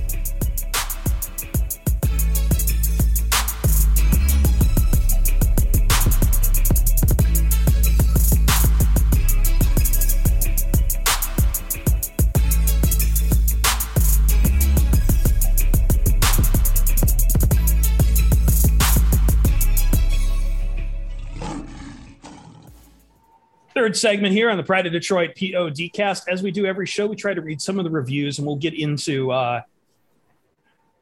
Third segment here on the Pride of Detroit PODcast. As we do every show, we try to read some of the reviews, and we'll get into uh,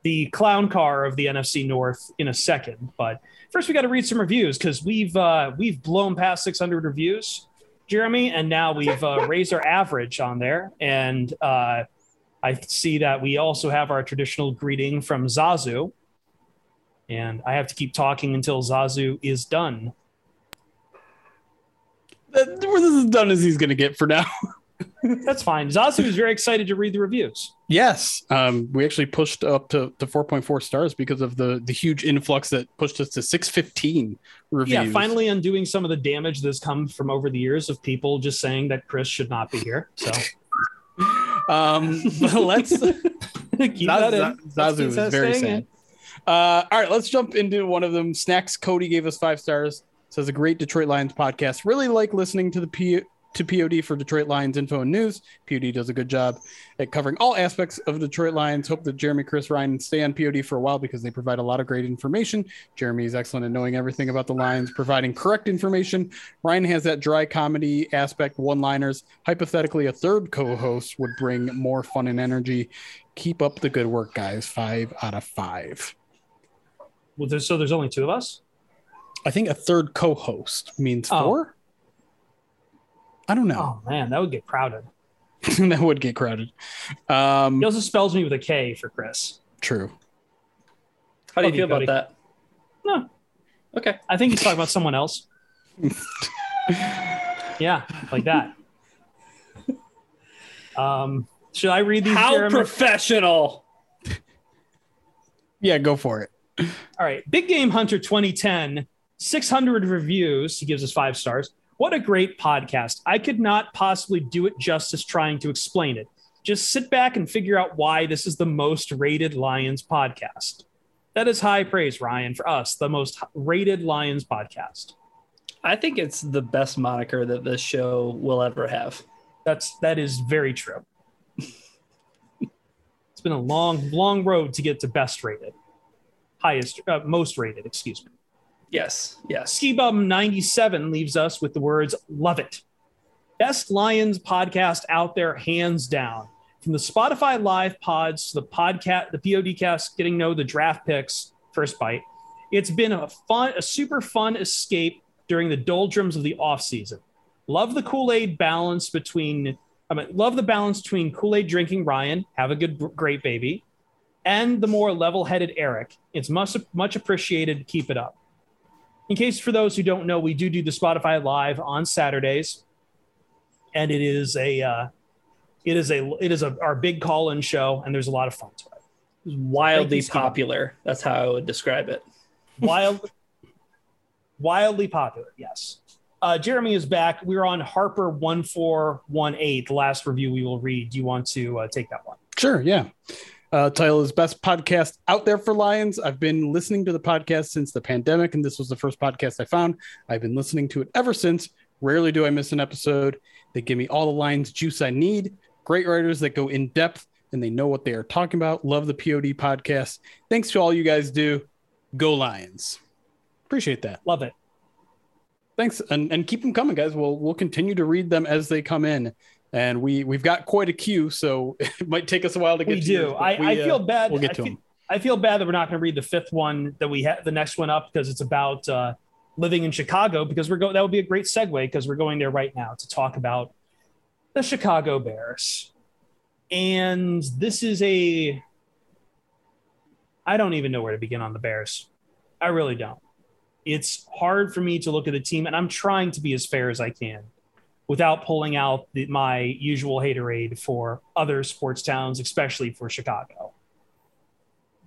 the clown car of the NFC North in a second. But first, we got to read some reviews because we've uh, we've blown past 600 reviews, Jeremy, and now we've uh, raised our average on there. And uh, I see that we also have our traditional greeting from Zazu, and I have to keep talking until Zazu is done. That- We're as done as he's going to get for now. That's fine. Zazu is very excited to read the reviews. yes, um, we actually pushed up to, to 4.4 stars because of the the huge influx that pushed us to 615 reviews. Yeah, finally undoing some of the damage that's come from over the years of people just saying that Chris should not be here. So Um, let's keep that in. Zazu Let's is very sad. Uh, all right, let's jump into one of them. Snacks Cody gave us five stars. Says a great Detroit Lions podcast. Really like listening to the P- to POD for Detroit Lions info and news. POD does a good job at covering all aspects of Detroit Lions. Hope that Jeremy, Chris, Ryan stay on POD for a while because they provide a lot of great information. Jeremy is excellent at knowing everything about the Lions, providing correct information. Ryan has that dry comedy aspect, one-liners. Hypothetically, a third co-host would bring more fun and energy. Keep up the good work, guys. Five out of five. Well, there's, so there's only two of us. I think a third co-host means Oh. four. I don't know. Oh man, that would get crowded. that would get crowded. Um, He also spells me with a K for Chris. true. How do you you, feel Cody. about that? No, Okay. I think he's talking about someone else. yeah, like that. Um, should I read these? How Jeremy? professional. Yeah, go for it. All right. Big Game Hunter 2010, 600 reviews. He gives us five stars. What a great podcast. I could not possibly do it justice trying to explain it. Just sit back and figure out why this is the most rated Lions podcast. That is high praise, Ryan, for us, the most rated Lions podcast. I think it's the best moniker that this show will ever have. That's that is very true. it's been a long, long road to get to best rated, highest, uh, most rated. Excuse me. Yes. Yes. Ski Bum 97 leaves us with the words, love it. Best Lions podcast out there, hands down. From the Spotify live pods to the podcast, the PODcast, getting know the draft picks, first bite. It's been a fun, a super fun escape during the doldrums of the offseason. Love the Kool-Aid balance between, I mean, love the balance between Kool-Aid drinking Ryan, have a good, great baby, and the more level-headed Eric. It's much, much appreciated. Keep it up. In case for those who don't know, we do do the Spotify Live on Saturdays, and it is a uh, It is a it is a our big call in show, and there's a lot of fun to it. Wildly you, popular. That's how I would describe it. Wild, wildly popular. Yes. Uh, Jeremy is back. We're on Harper one four one eight. The last review we will read. Do you want to uh, take that one? Sure, yeah. Uh, title is best podcast out there for Lions. I've been listening to the podcast since the pandemic, and this was the first podcast I found. I've been listening to it ever since. Rarely do I miss an episode. They give me all the Lions juice I need. Great writers that go in depth and they know what they are talking about. Love the POD podcast. Thanks to all you guys do. Go Lions. Appreciate that. Love it. Thanks, and and keep them coming, guys. We'll we'll continue to read them as they come in, and we we've got quite a queue, so it might take us a while to get. We to do. yours, I, we, I feel uh, bad. We'll get I to feel, them. I feel bad that we're not going to read the fifth one that we have the next one up because it's about uh, living in Chicago because we're going. That would be a great segue because we're going there right now to talk about the Chicago Bears, and this is a. I don't even know where to begin on the Bears. I really don't. It's hard for me to look at the team, and I'm trying to be as fair as I can without pulling out the, my usual haterade for other sports towns, especially for Chicago.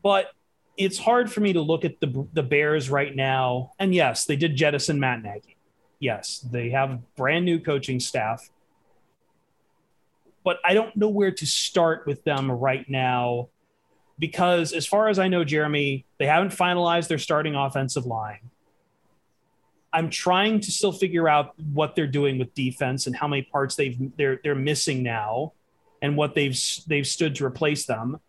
But it's hard for me to look at the the Bears right now. And yes, they did jettison Matt Nagy. Yes, they have brand new coaching staff. But I don't know where to start with them right now because as far as I know, Jeremy, they haven't finalized their starting offensive line. I'm trying to still figure out what they're doing with defense and how many parts they've they're they're missing now, and what they've they've stood to replace them,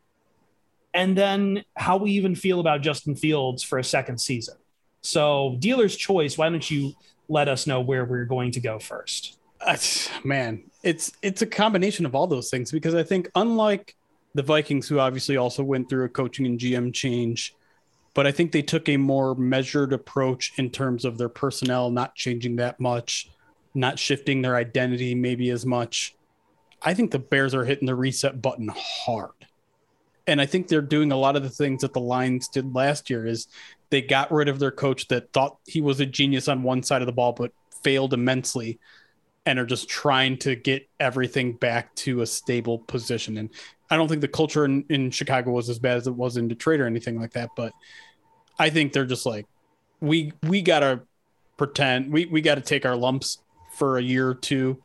and then how we even feel about Justin Fields for a second season. So, dealer's choice. Why don't you let us know where we're going to go first? Uh, man, it's it's a combination of all those things because I think unlike the Vikings, who obviously also went through a coaching and GM change, but I think they took a more measured approach in terms of their personnel, not changing that much, not shifting their identity maybe as much. I think the Bears are hitting the reset button hard. And I think they're doing a lot of the things that the Lions did last year is they got rid of their coach that thought he was a genius on one side of the ball but failed immensely and are just trying to get everything back to a stable position. And I don't think the culture in, in Chicago was as bad as it was in Detroit or anything like that, but I think they're just like, we we gotta pretend we we gotta take our lumps for a year or two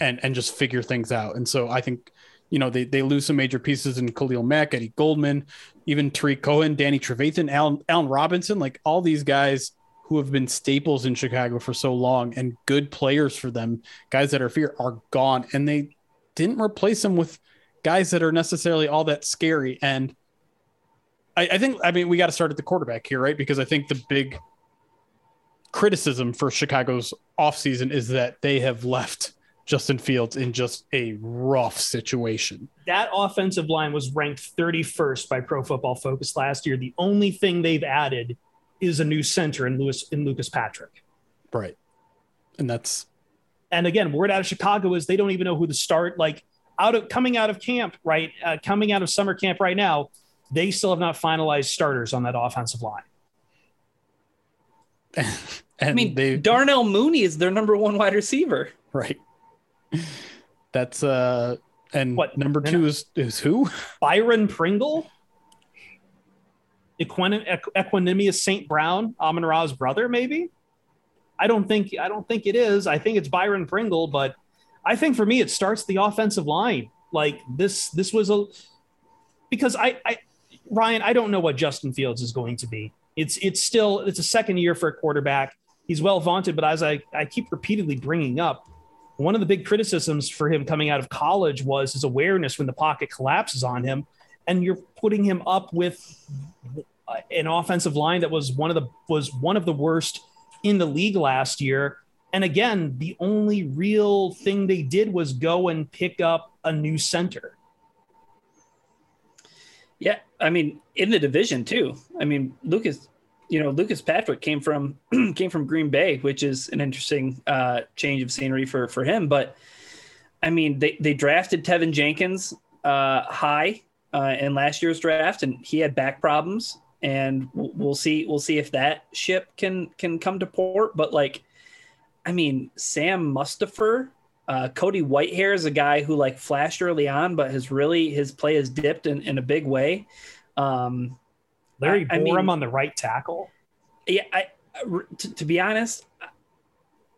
and and just figure things out. And so I think, you know, they they lose some major pieces in Khalil Mack, Eddie Goldman, even Tarik Cohen, Danny Trevathan, Alan Allen Robinson, like all these guys who have been staples in Chicago for so long and good players for them, guys that are fear are gone. And they didn't replace them with guys that are necessarily all that scary. And I, I think, I mean, we got to start at the quarterback here, right? Because I think the big criticism for Chicago's offseason is that they have left Justin Fields in just a rough situation. That offensive line was ranked 31st by Pro Football Focus last year. The only thing they've added is a new center in Lewis in Lucas Patrick. Right. And that's and again, word out of Chicago is they don't even know who to start. Like out of coming out of camp, right? Uh, coming out of summer camp right now, they still have not finalized starters on that offensive line. and I mean, they Darnell Mooney is their number one wide receiver. right. That's uh and What? number two is is who? Byron Pringle, Equin- Equ- Equanimous St. Brown, Amon Ra's brother, maybe. I don't think I don't think it is. I think it's Byron Pringle, but I think for me it starts the offensive line. Like this, this was a because I, I Ryan, I don't know what Justin Fields is going to be. It's it's still it's a second year for a quarterback. He's well vaunted, but as I, I keep repeatedly bringing up, one of the big criticisms for him coming out of college was his awareness when the pocket collapses on him, and you're putting him up with an offensive line that was one of the was one of the worst in the league last year. And again, the only real thing they did was go and pick up a new center. Yeah, I mean, in the division too. I mean, Lucas, you know, Lucas Patrick came from came from Green Bay, which is an interesting uh, change of scenery for for him. But I mean, they they drafted Teven Jenkins uh, high uh, in last year's draft, and he had back problems. And we'll we'll see we'll see if that ship can can come to port. But like, I mean, Sam Mustipher Uh, Cody Whitehair is a guy who like flashed early on, but has really his play has dipped in, in a big way. Um, Larry I- I mean- on the right tackle. yeah, I, to, to be honest,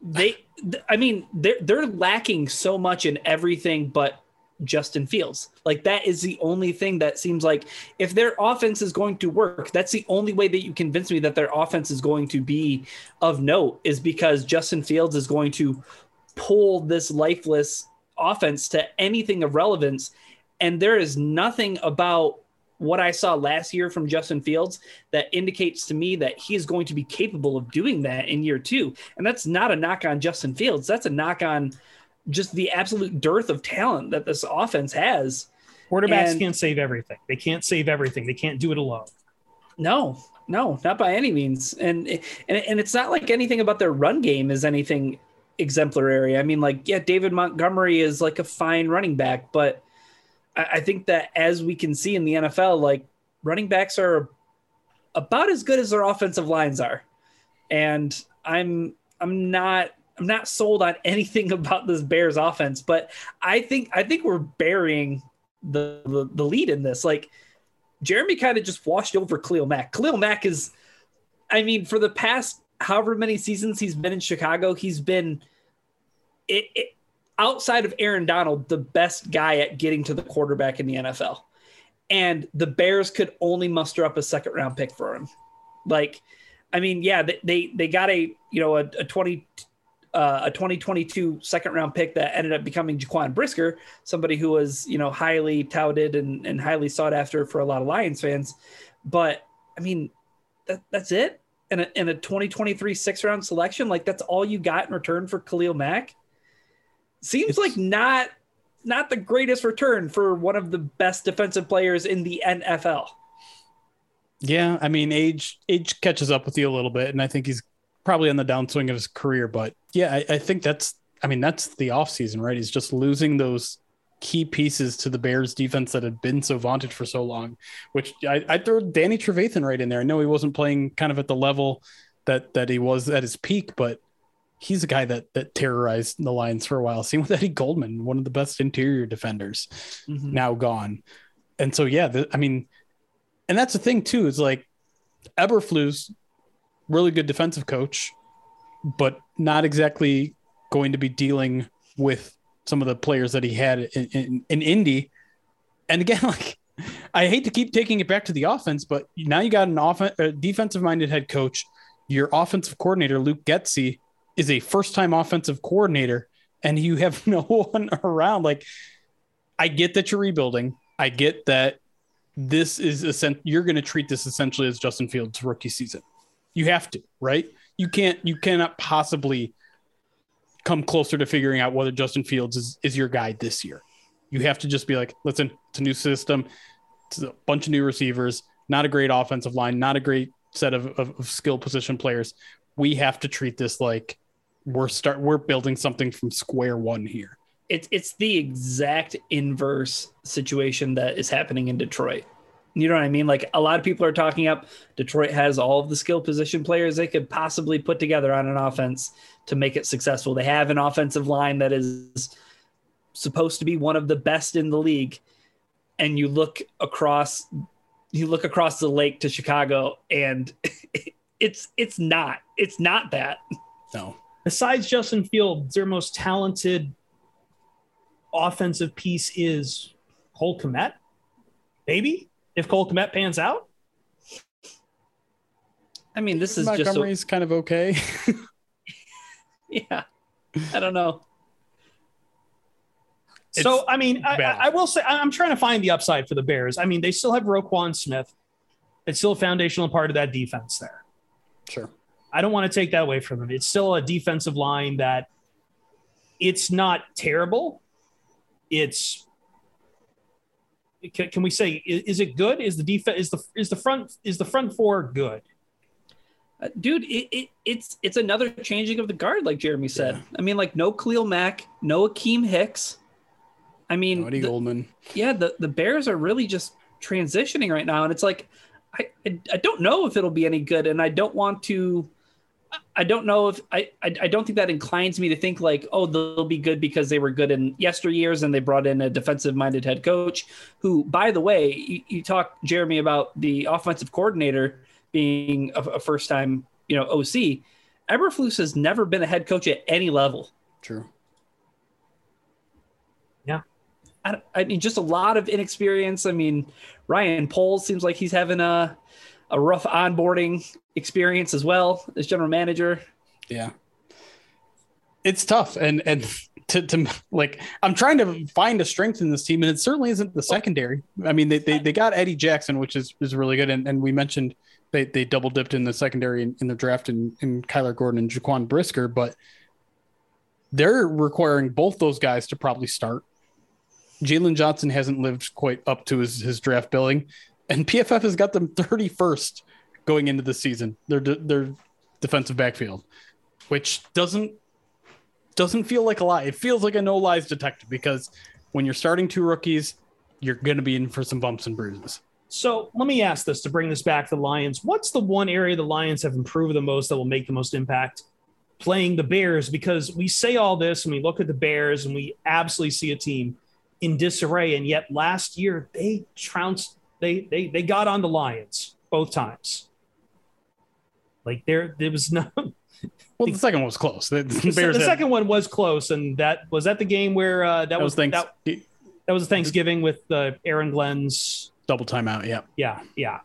they, th- I mean, they're they're lacking so much in everything but Justin Fields. Like that is the only thing that seems like if their offense is going to work, that's the only way that you convince me that their offense is going to be of note is because Justin Fields is going to pull this lifeless offense to anything of relevance. And there is nothing about what I saw last year from Justin Fields that indicates to me that he is going to be capable of doing that in year two. And that's not a knock on Justin Fields. That's a knock on just the absolute dearth of talent that this offense has. Quarterbacks And- can't save everything. They can't save everything. They can't do it alone. No, no, not by any means. And and and it's not like anything about their run game is anything exemplary. I mean, like, yeah, David Montgomery is like a fine running back, but I, I think that as we can see in the NFL, like running backs are about as good as their offensive lines are. And I'm I'm not I'm not sold on anything about this Bears offense, but I think I think we're burying the the, the lead in this. Like Jeremy kind of just washed over Khalil Mack. Khalil Mack is, I mean, for the past however many seasons he's been in Chicago, he's been it, it, outside of Aaron Donald, the best guy at getting to the quarterback in the NFL. And the Bears could only muster up a second round pick for him. Like, I mean, yeah, they they, got a you know a, a twenty uh, a 2022 second round pick that ended up becoming Jaquan Brisker, somebody who was, you know, highly touted and, and highly sought after for a lot of Lions fans. But I mean, that, that's it. And a, and a 2023 six round selection, like that's all you got in return for Khalil Mack. Seems It's- like not not the greatest return for one of the best defensive players in the NFL. Yeah, I mean, age age catches up with you a little bit, and I think he's probably on the downswing of his career. But yeah, I, I think that's I mean, that's the offseason, right? He's just losing those key pieces to the Bears defense that had been so vaunted for so long, which I, I throw Danny Trevathan right in there. I know he wasn't playing kind of at the level that that he was at his peak, but he's a guy that that terrorized the Lions for a while. Same with Eddie Goldman, one of the best interior defenders Mhm. now gone. And so, yeah, the, I mean, and that's the thing too, is like Eberflus, really good defensive coach, but not exactly going to be dealing with some of the players that he had in, in, in Indy. And again, like, I hate to keep taking it back to the offense, but now you got an offen- a defensive minded head coach. Your offensive coordinator, Luke Getsy, is a first time offensive coordinator, and you have no one around. Like, I get that you're rebuilding. I get that this is you're going to treat this essentially as Justin Fields' rookie season. You have to, right? You can't. You cannot possibly come closer to figuring out whether Justin Fields is is your guy this year. You have to just be like, listen, it's a new system, it's a bunch of new receivers, not a great offensive line, not a great set of, of, of skill position players. We have to treat this like we're start we're building something from square one here. it's it's the exact inverse situation that is happening in Detroit. You know what I mean? Like a lot of people are talking up Detroit has all of the skill position players they could possibly put together on an offense to make it successful. They have an offensive line that is supposed to be one of the best in the league. And you look across you look across the lake to Chicago and it's it's not. It's not that. No. Besides Justin Fields, their most talented offensive piece is Cole Kmet. Maybe if Cole Kmet pans out. I mean, this is just a, Montgomery's kind of okay. yeah. I don't know. so I mean, I. I I will say I'm trying to find the upside for the Bears. I mean, they still have Roquan Smith. It's still a foundational part of that defense there. sure. I don't want to take that away from them. It's still a defensive line that it's not terrible. It's can, can we say is, is it good? Is the defense is the is the front is the front four good? Uh, dude, it, it it's it's another changing of the guard, like Jeremy said. I mean, like no Khalil Mack, no Akiem Hicks. I mean, Eddie the- Goldman. yeah, the the Bears are really just transitioning right now, and it's like I, I I don't know if it'll be any good, and I don't want to I don't know if I, I, I don't think that inclines me to think like oh they'll be good because they were good in yesteryears and they brought in a defensive minded head coach who by the way you, you talk Jeremy about the offensive coordinator being a, a first time you know OC Eberflus has never been a head coach at any level. True. Yeah. I, I mean, just a lot of inexperience. I mean, Ryan Poles seems like he's having a a rough onboarding experience as well as general manager. Yeah. It's tough. And, and to, to like, I'm trying to find a strength in this team and it certainly isn't the secondary. I mean, they, they, they got Eddie Jackson, which is, is really good. And, and we mentioned they, they double dipped in the secondary in, in the draft in, in Kyler Gordon and Jaquan Brisker, but they're requiring both those guys to probably start. Jaylon Johnson hasn't lived quite up to his, his draft billing and PFF has got them 31st going into the season. Their their defensive backfield, which doesn't doesn't feel like a lie. It feels like a no lies detective because when you're starting two rookies, you're going to be in for some bumps and bruises. So let me ask this to bring this back to the Lions. What's the one area the Lions have improved the most that will make the most impact playing the Bears? Because we say all this and we look at the Bears and we absolutely see a team in disarray. And yet last year they trounced they they they got on the Lions both times. Like there there was no. Well, the second one was close. The, the, the second one was close, and that was that the game where uh, that, that, was, thanks, that, that was Thanksgiving with uh, Aaron Glenn's double timeout. Yeah, yeah, yeah.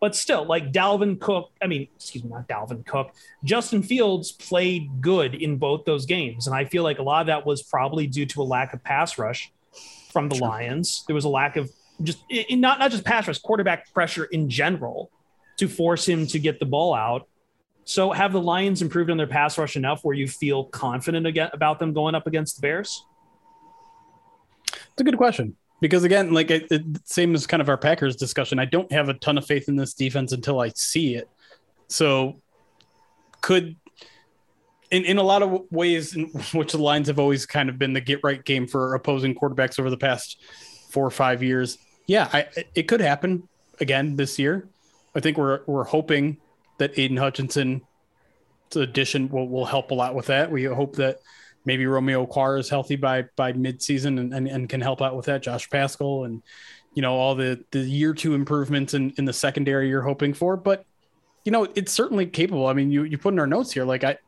But still, like Dalvin Cook, I mean, excuse me, not Dalvin Cook. Justin Fields played good in both those games, and I feel like a lot of that was probably due to a lack of pass rush from the Lions. There was a lack of just not not just pass rush, quarterback pressure in general to force him to get the ball out. So have the Lions improved on their pass rush enough where you feel confident again about them going up against the Bears? It's a good question because again, like it, it, same as kind of our Packers discussion, I don't have a ton of faith in this defense until I see it. So could in, in a lot of ways in which the lines have always kind of been the get right game for opposing quarterbacks over the past four or five years. Yeah, I, it could happen again this year. I think we're we're hoping that Aidan Hutchinson's addition will, will help a lot with that. We hope that maybe Romeo Okwara is healthy by by midseason and, and, and can help out with that. Josh Paschal and you know all the the year two improvements in, in the secondary you're hoping for. But you know it's certainly capable. I mean you you put in our notes here like I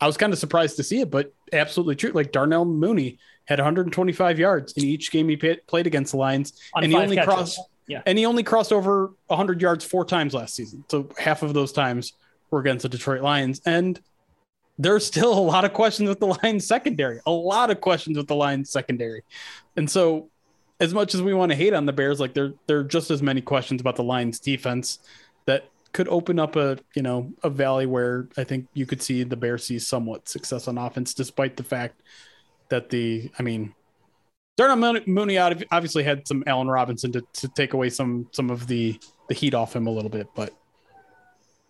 I was kind of surprised to see it, but absolutely true. Like Darnell Mooney had 125 yards in each game he played against the Lions, On and he only catches. crossed. Yeah. And he only crossed over 100 yards four times last season. So half of those times were against the Detroit Lions. And there's still a lot of questions with the Lions secondary, a lot of questions with the Lions secondary. And so, as much as we want to hate on the Bears, like there, there are just as many questions about the Lions defense that could open up a, you know, a valley where I think you could see the Bears see somewhat success on offense, despite the fact that the, I mean, Darnell Mooney obviously had some Allen Robinson to, to take away some some of the the heat off him a little bit, but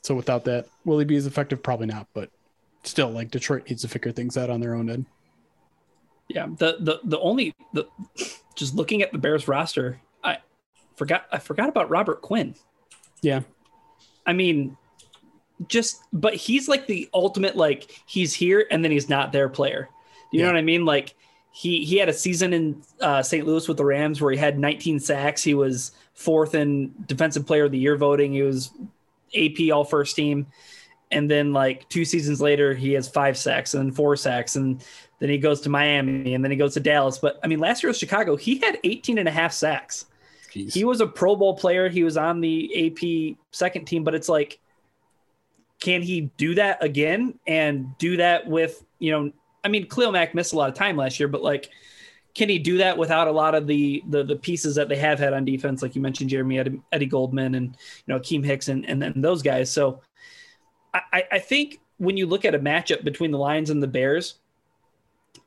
so without that, will he be as effective? Probably not, but still, like Detroit needs to figure things out on their own end. Yeah, the the the only the just looking at the Bears roster, I forgot I forgot about Robert Quinn. Yeah, I mean, just but he's like the ultimate like he's here and then he's not their player. You yeah. know what I mean? Like he he had a season in uh, St. Louis with the Rams where he had 19 sacks. He was fourth in Defensive Player of the Year voting. He was AP All First Team, and then like two seasons later, he has five sacks and then four sacks, and then he goes to Miami, and then he goes to Dallas. But I mean, last year was Chicago. He had 18 and a half sacks. Jeez. He was a Pro Bowl player. He was on the AP second team, but it's like, can he do that again and do that with you know I mean, Khalil Mack missed a lot of time last year, but like, can he do that without a lot of the the, the pieces that they have had on defense, like you mentioned, Jeremy Eddie, Eddie Goldman and you know Keem Hicks and and, and those guys. So, I, I think when you look at a matchup between the Lions and the Bears,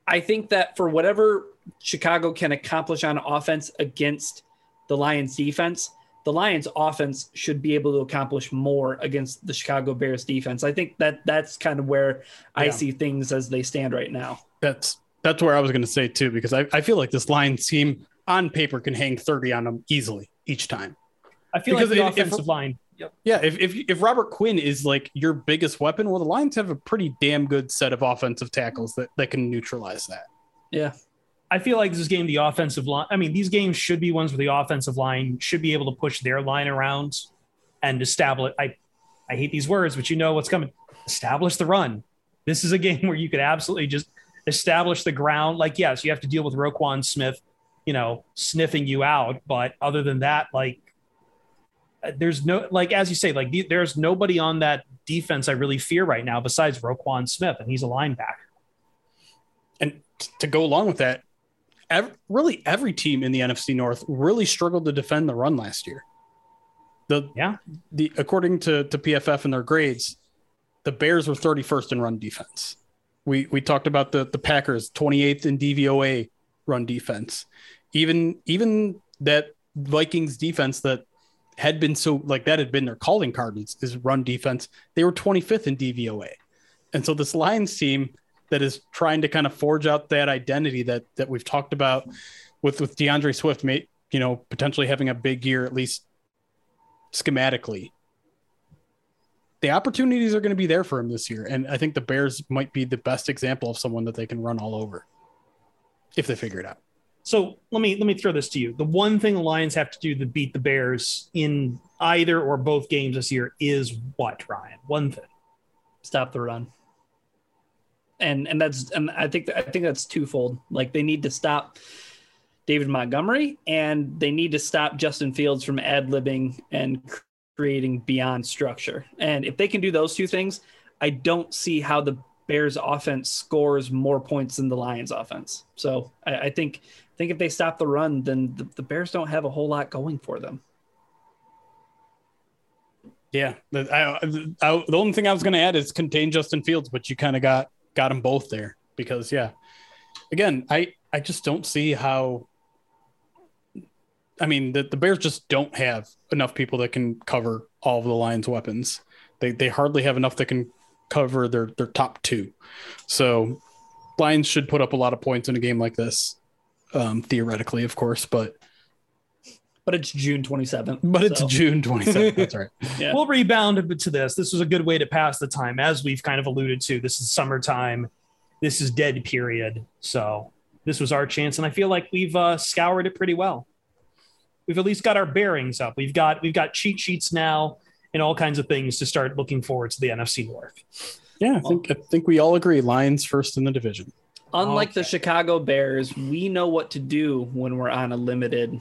I think that for whatever Chicago can accomplish on offense against the Lions defense, the Lions offense should be able to accomplish more against the Chicago Bears defense. I think that that's kind of where yeah. I see things as they stand right now. That's that's where I was going to say too, because I, I feel like this Lions team on paper can hang 30 on them easily each time. I feel because like the offensive if, line Yep. Yeah, if, if if Robert Quinn is like your biggest weapon, well, the Lions have a pretty damn good set of offensive tackles that, that can neutralize that. Yeah. I feel like this game, the offensive line. I mean, these games should be ones where the offensive line should be able to push their line around and establish. I, I hate these words, but you know what's coming. Establish the run. This is a game where you could absolutely just establish the ground. Like, yes, you have to deal with Roquan Smith, you know, sniffing you out, but other than that, like, uh, there's no like as you say, like there's nobody on that defense I really fear right now besides Roquan Smith, and he's a linebacker. And to go along with that, ev- really every team in the NFC North really struggled to defend the run last year. The Yeah. the according to to PFF and their grades, the Bears were 31st in run defense. We we talked about the the Packers 28th in DVOA run defense. Even even that Vikings defense that had been so like that had been their calling card is, is run defense. They were 25th in DVOA. And so this Lions team that is trying to kind of forge out that identity that that we've talked about with with D'Andre Swift, mate, you know, potentially having a big year at least schematically. The opportunities are going to be there for him this year, and I think the Bears might be the best example of someone that they can run all over if they figure it out. So let me let me throw this to you. The one thing the Lions have to do to beat the Bears in either or both games this year is what, Ryan? One thing. Stop the run. And and that's and I think I think that's twofold. Like they need to stop David Montgomery and they need to stop Justin Fields from ad libbing and creating beyond structure. And if they can do those two things, I don't see how the Bears offense scores more points than the Lions offense. So I, I think I think if they stop the run, then the, the Bears don't have a whole lot going for them. Yeah, I, I, the only thing I was going to add is contain Justin Fields, but you kind of got got them both there because yeah, again, I I just don't see how. I mean, the, the Bears just don't have enough people that can cover all of the Lions' weapons. They they hardly have enough that can cover their their top two. So, Lions should put up a lot of points in a game like this, um, theoretically, of course, but But it's June 27th. but it's so- June twenty seventh. That's right. Yeah. We'll rebound a bit to this. This was a good way to pass the time, as we've kind of alluded to. This is summertime. This is dead period. So this was our chance, and I feel like we've uh, scoured it pretty well. We've at least got our bearings up. We've got we've got cheat sheets now and all kinds of things to start looking forward to the NFC North. Yeah, I think I think we all agree. Lions first in the division. Unlike the Chicago Bears, we know what to do when we're on a limited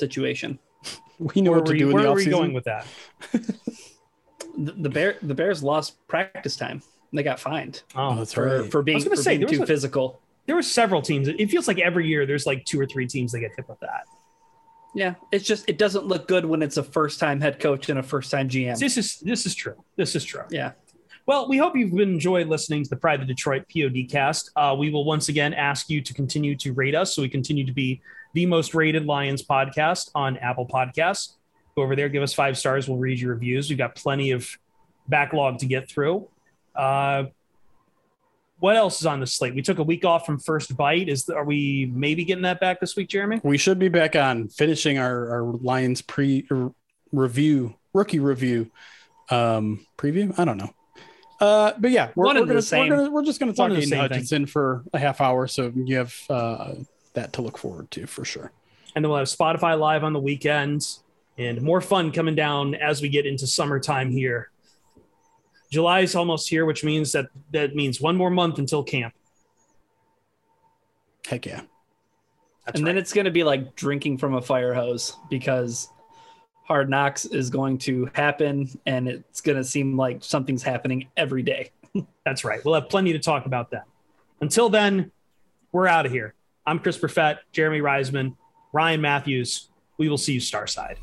situation. We know Where what to were do you, in where the are we going with that? The, the bear the Bears lost practice time. They got fined Oh, that's for, right. for being, gonna for say, being there was too a- physical. There were several teams. It feels like every year there's like two or three teams that get hit with that. Yeah, it's just it doesn't look good when it's a first time head coach and a first time GM. This is this is true. This is true. Yeah. Well, we hope you've enjoyed listening to the Pride of Detroit PODcast. Uh, we will once again ask you to continue to rate us so we continue to be the most rated Lions podcast on Apple Podcasts. Go over there, give us five stars. We'll read your reviews. We've got plenty of backlog to get through. Uh, what else is on the slate? We took a week off from First Bite. Is are we maybe getting that back this week, Jeremy? We should be back on finishing our, our Lions pre review, rookie review, um, preview. I don't know. Uh, but yeah, we're, we're gonna, we're gonna we're just gonna talk One and the Aidan same thing. Hutchinson for a half hour, so you have uh, that to look forward to for sure. and then we'll have Spotify live on the weekends and more fun coming down as we get into summertime here. July is almost here, which means that that means one more month until camp. Heck yeah. That's and right. then it's going to be like drinking from a fire hose because hard knocks is going to happen and it's going to seem like something's happening every day. That's right. We'll have plenty to talk about then. Until then, we're out of here. I'm Chris Perfett, Jeremy Reisman, Ryan Matthews. We will see you Starside.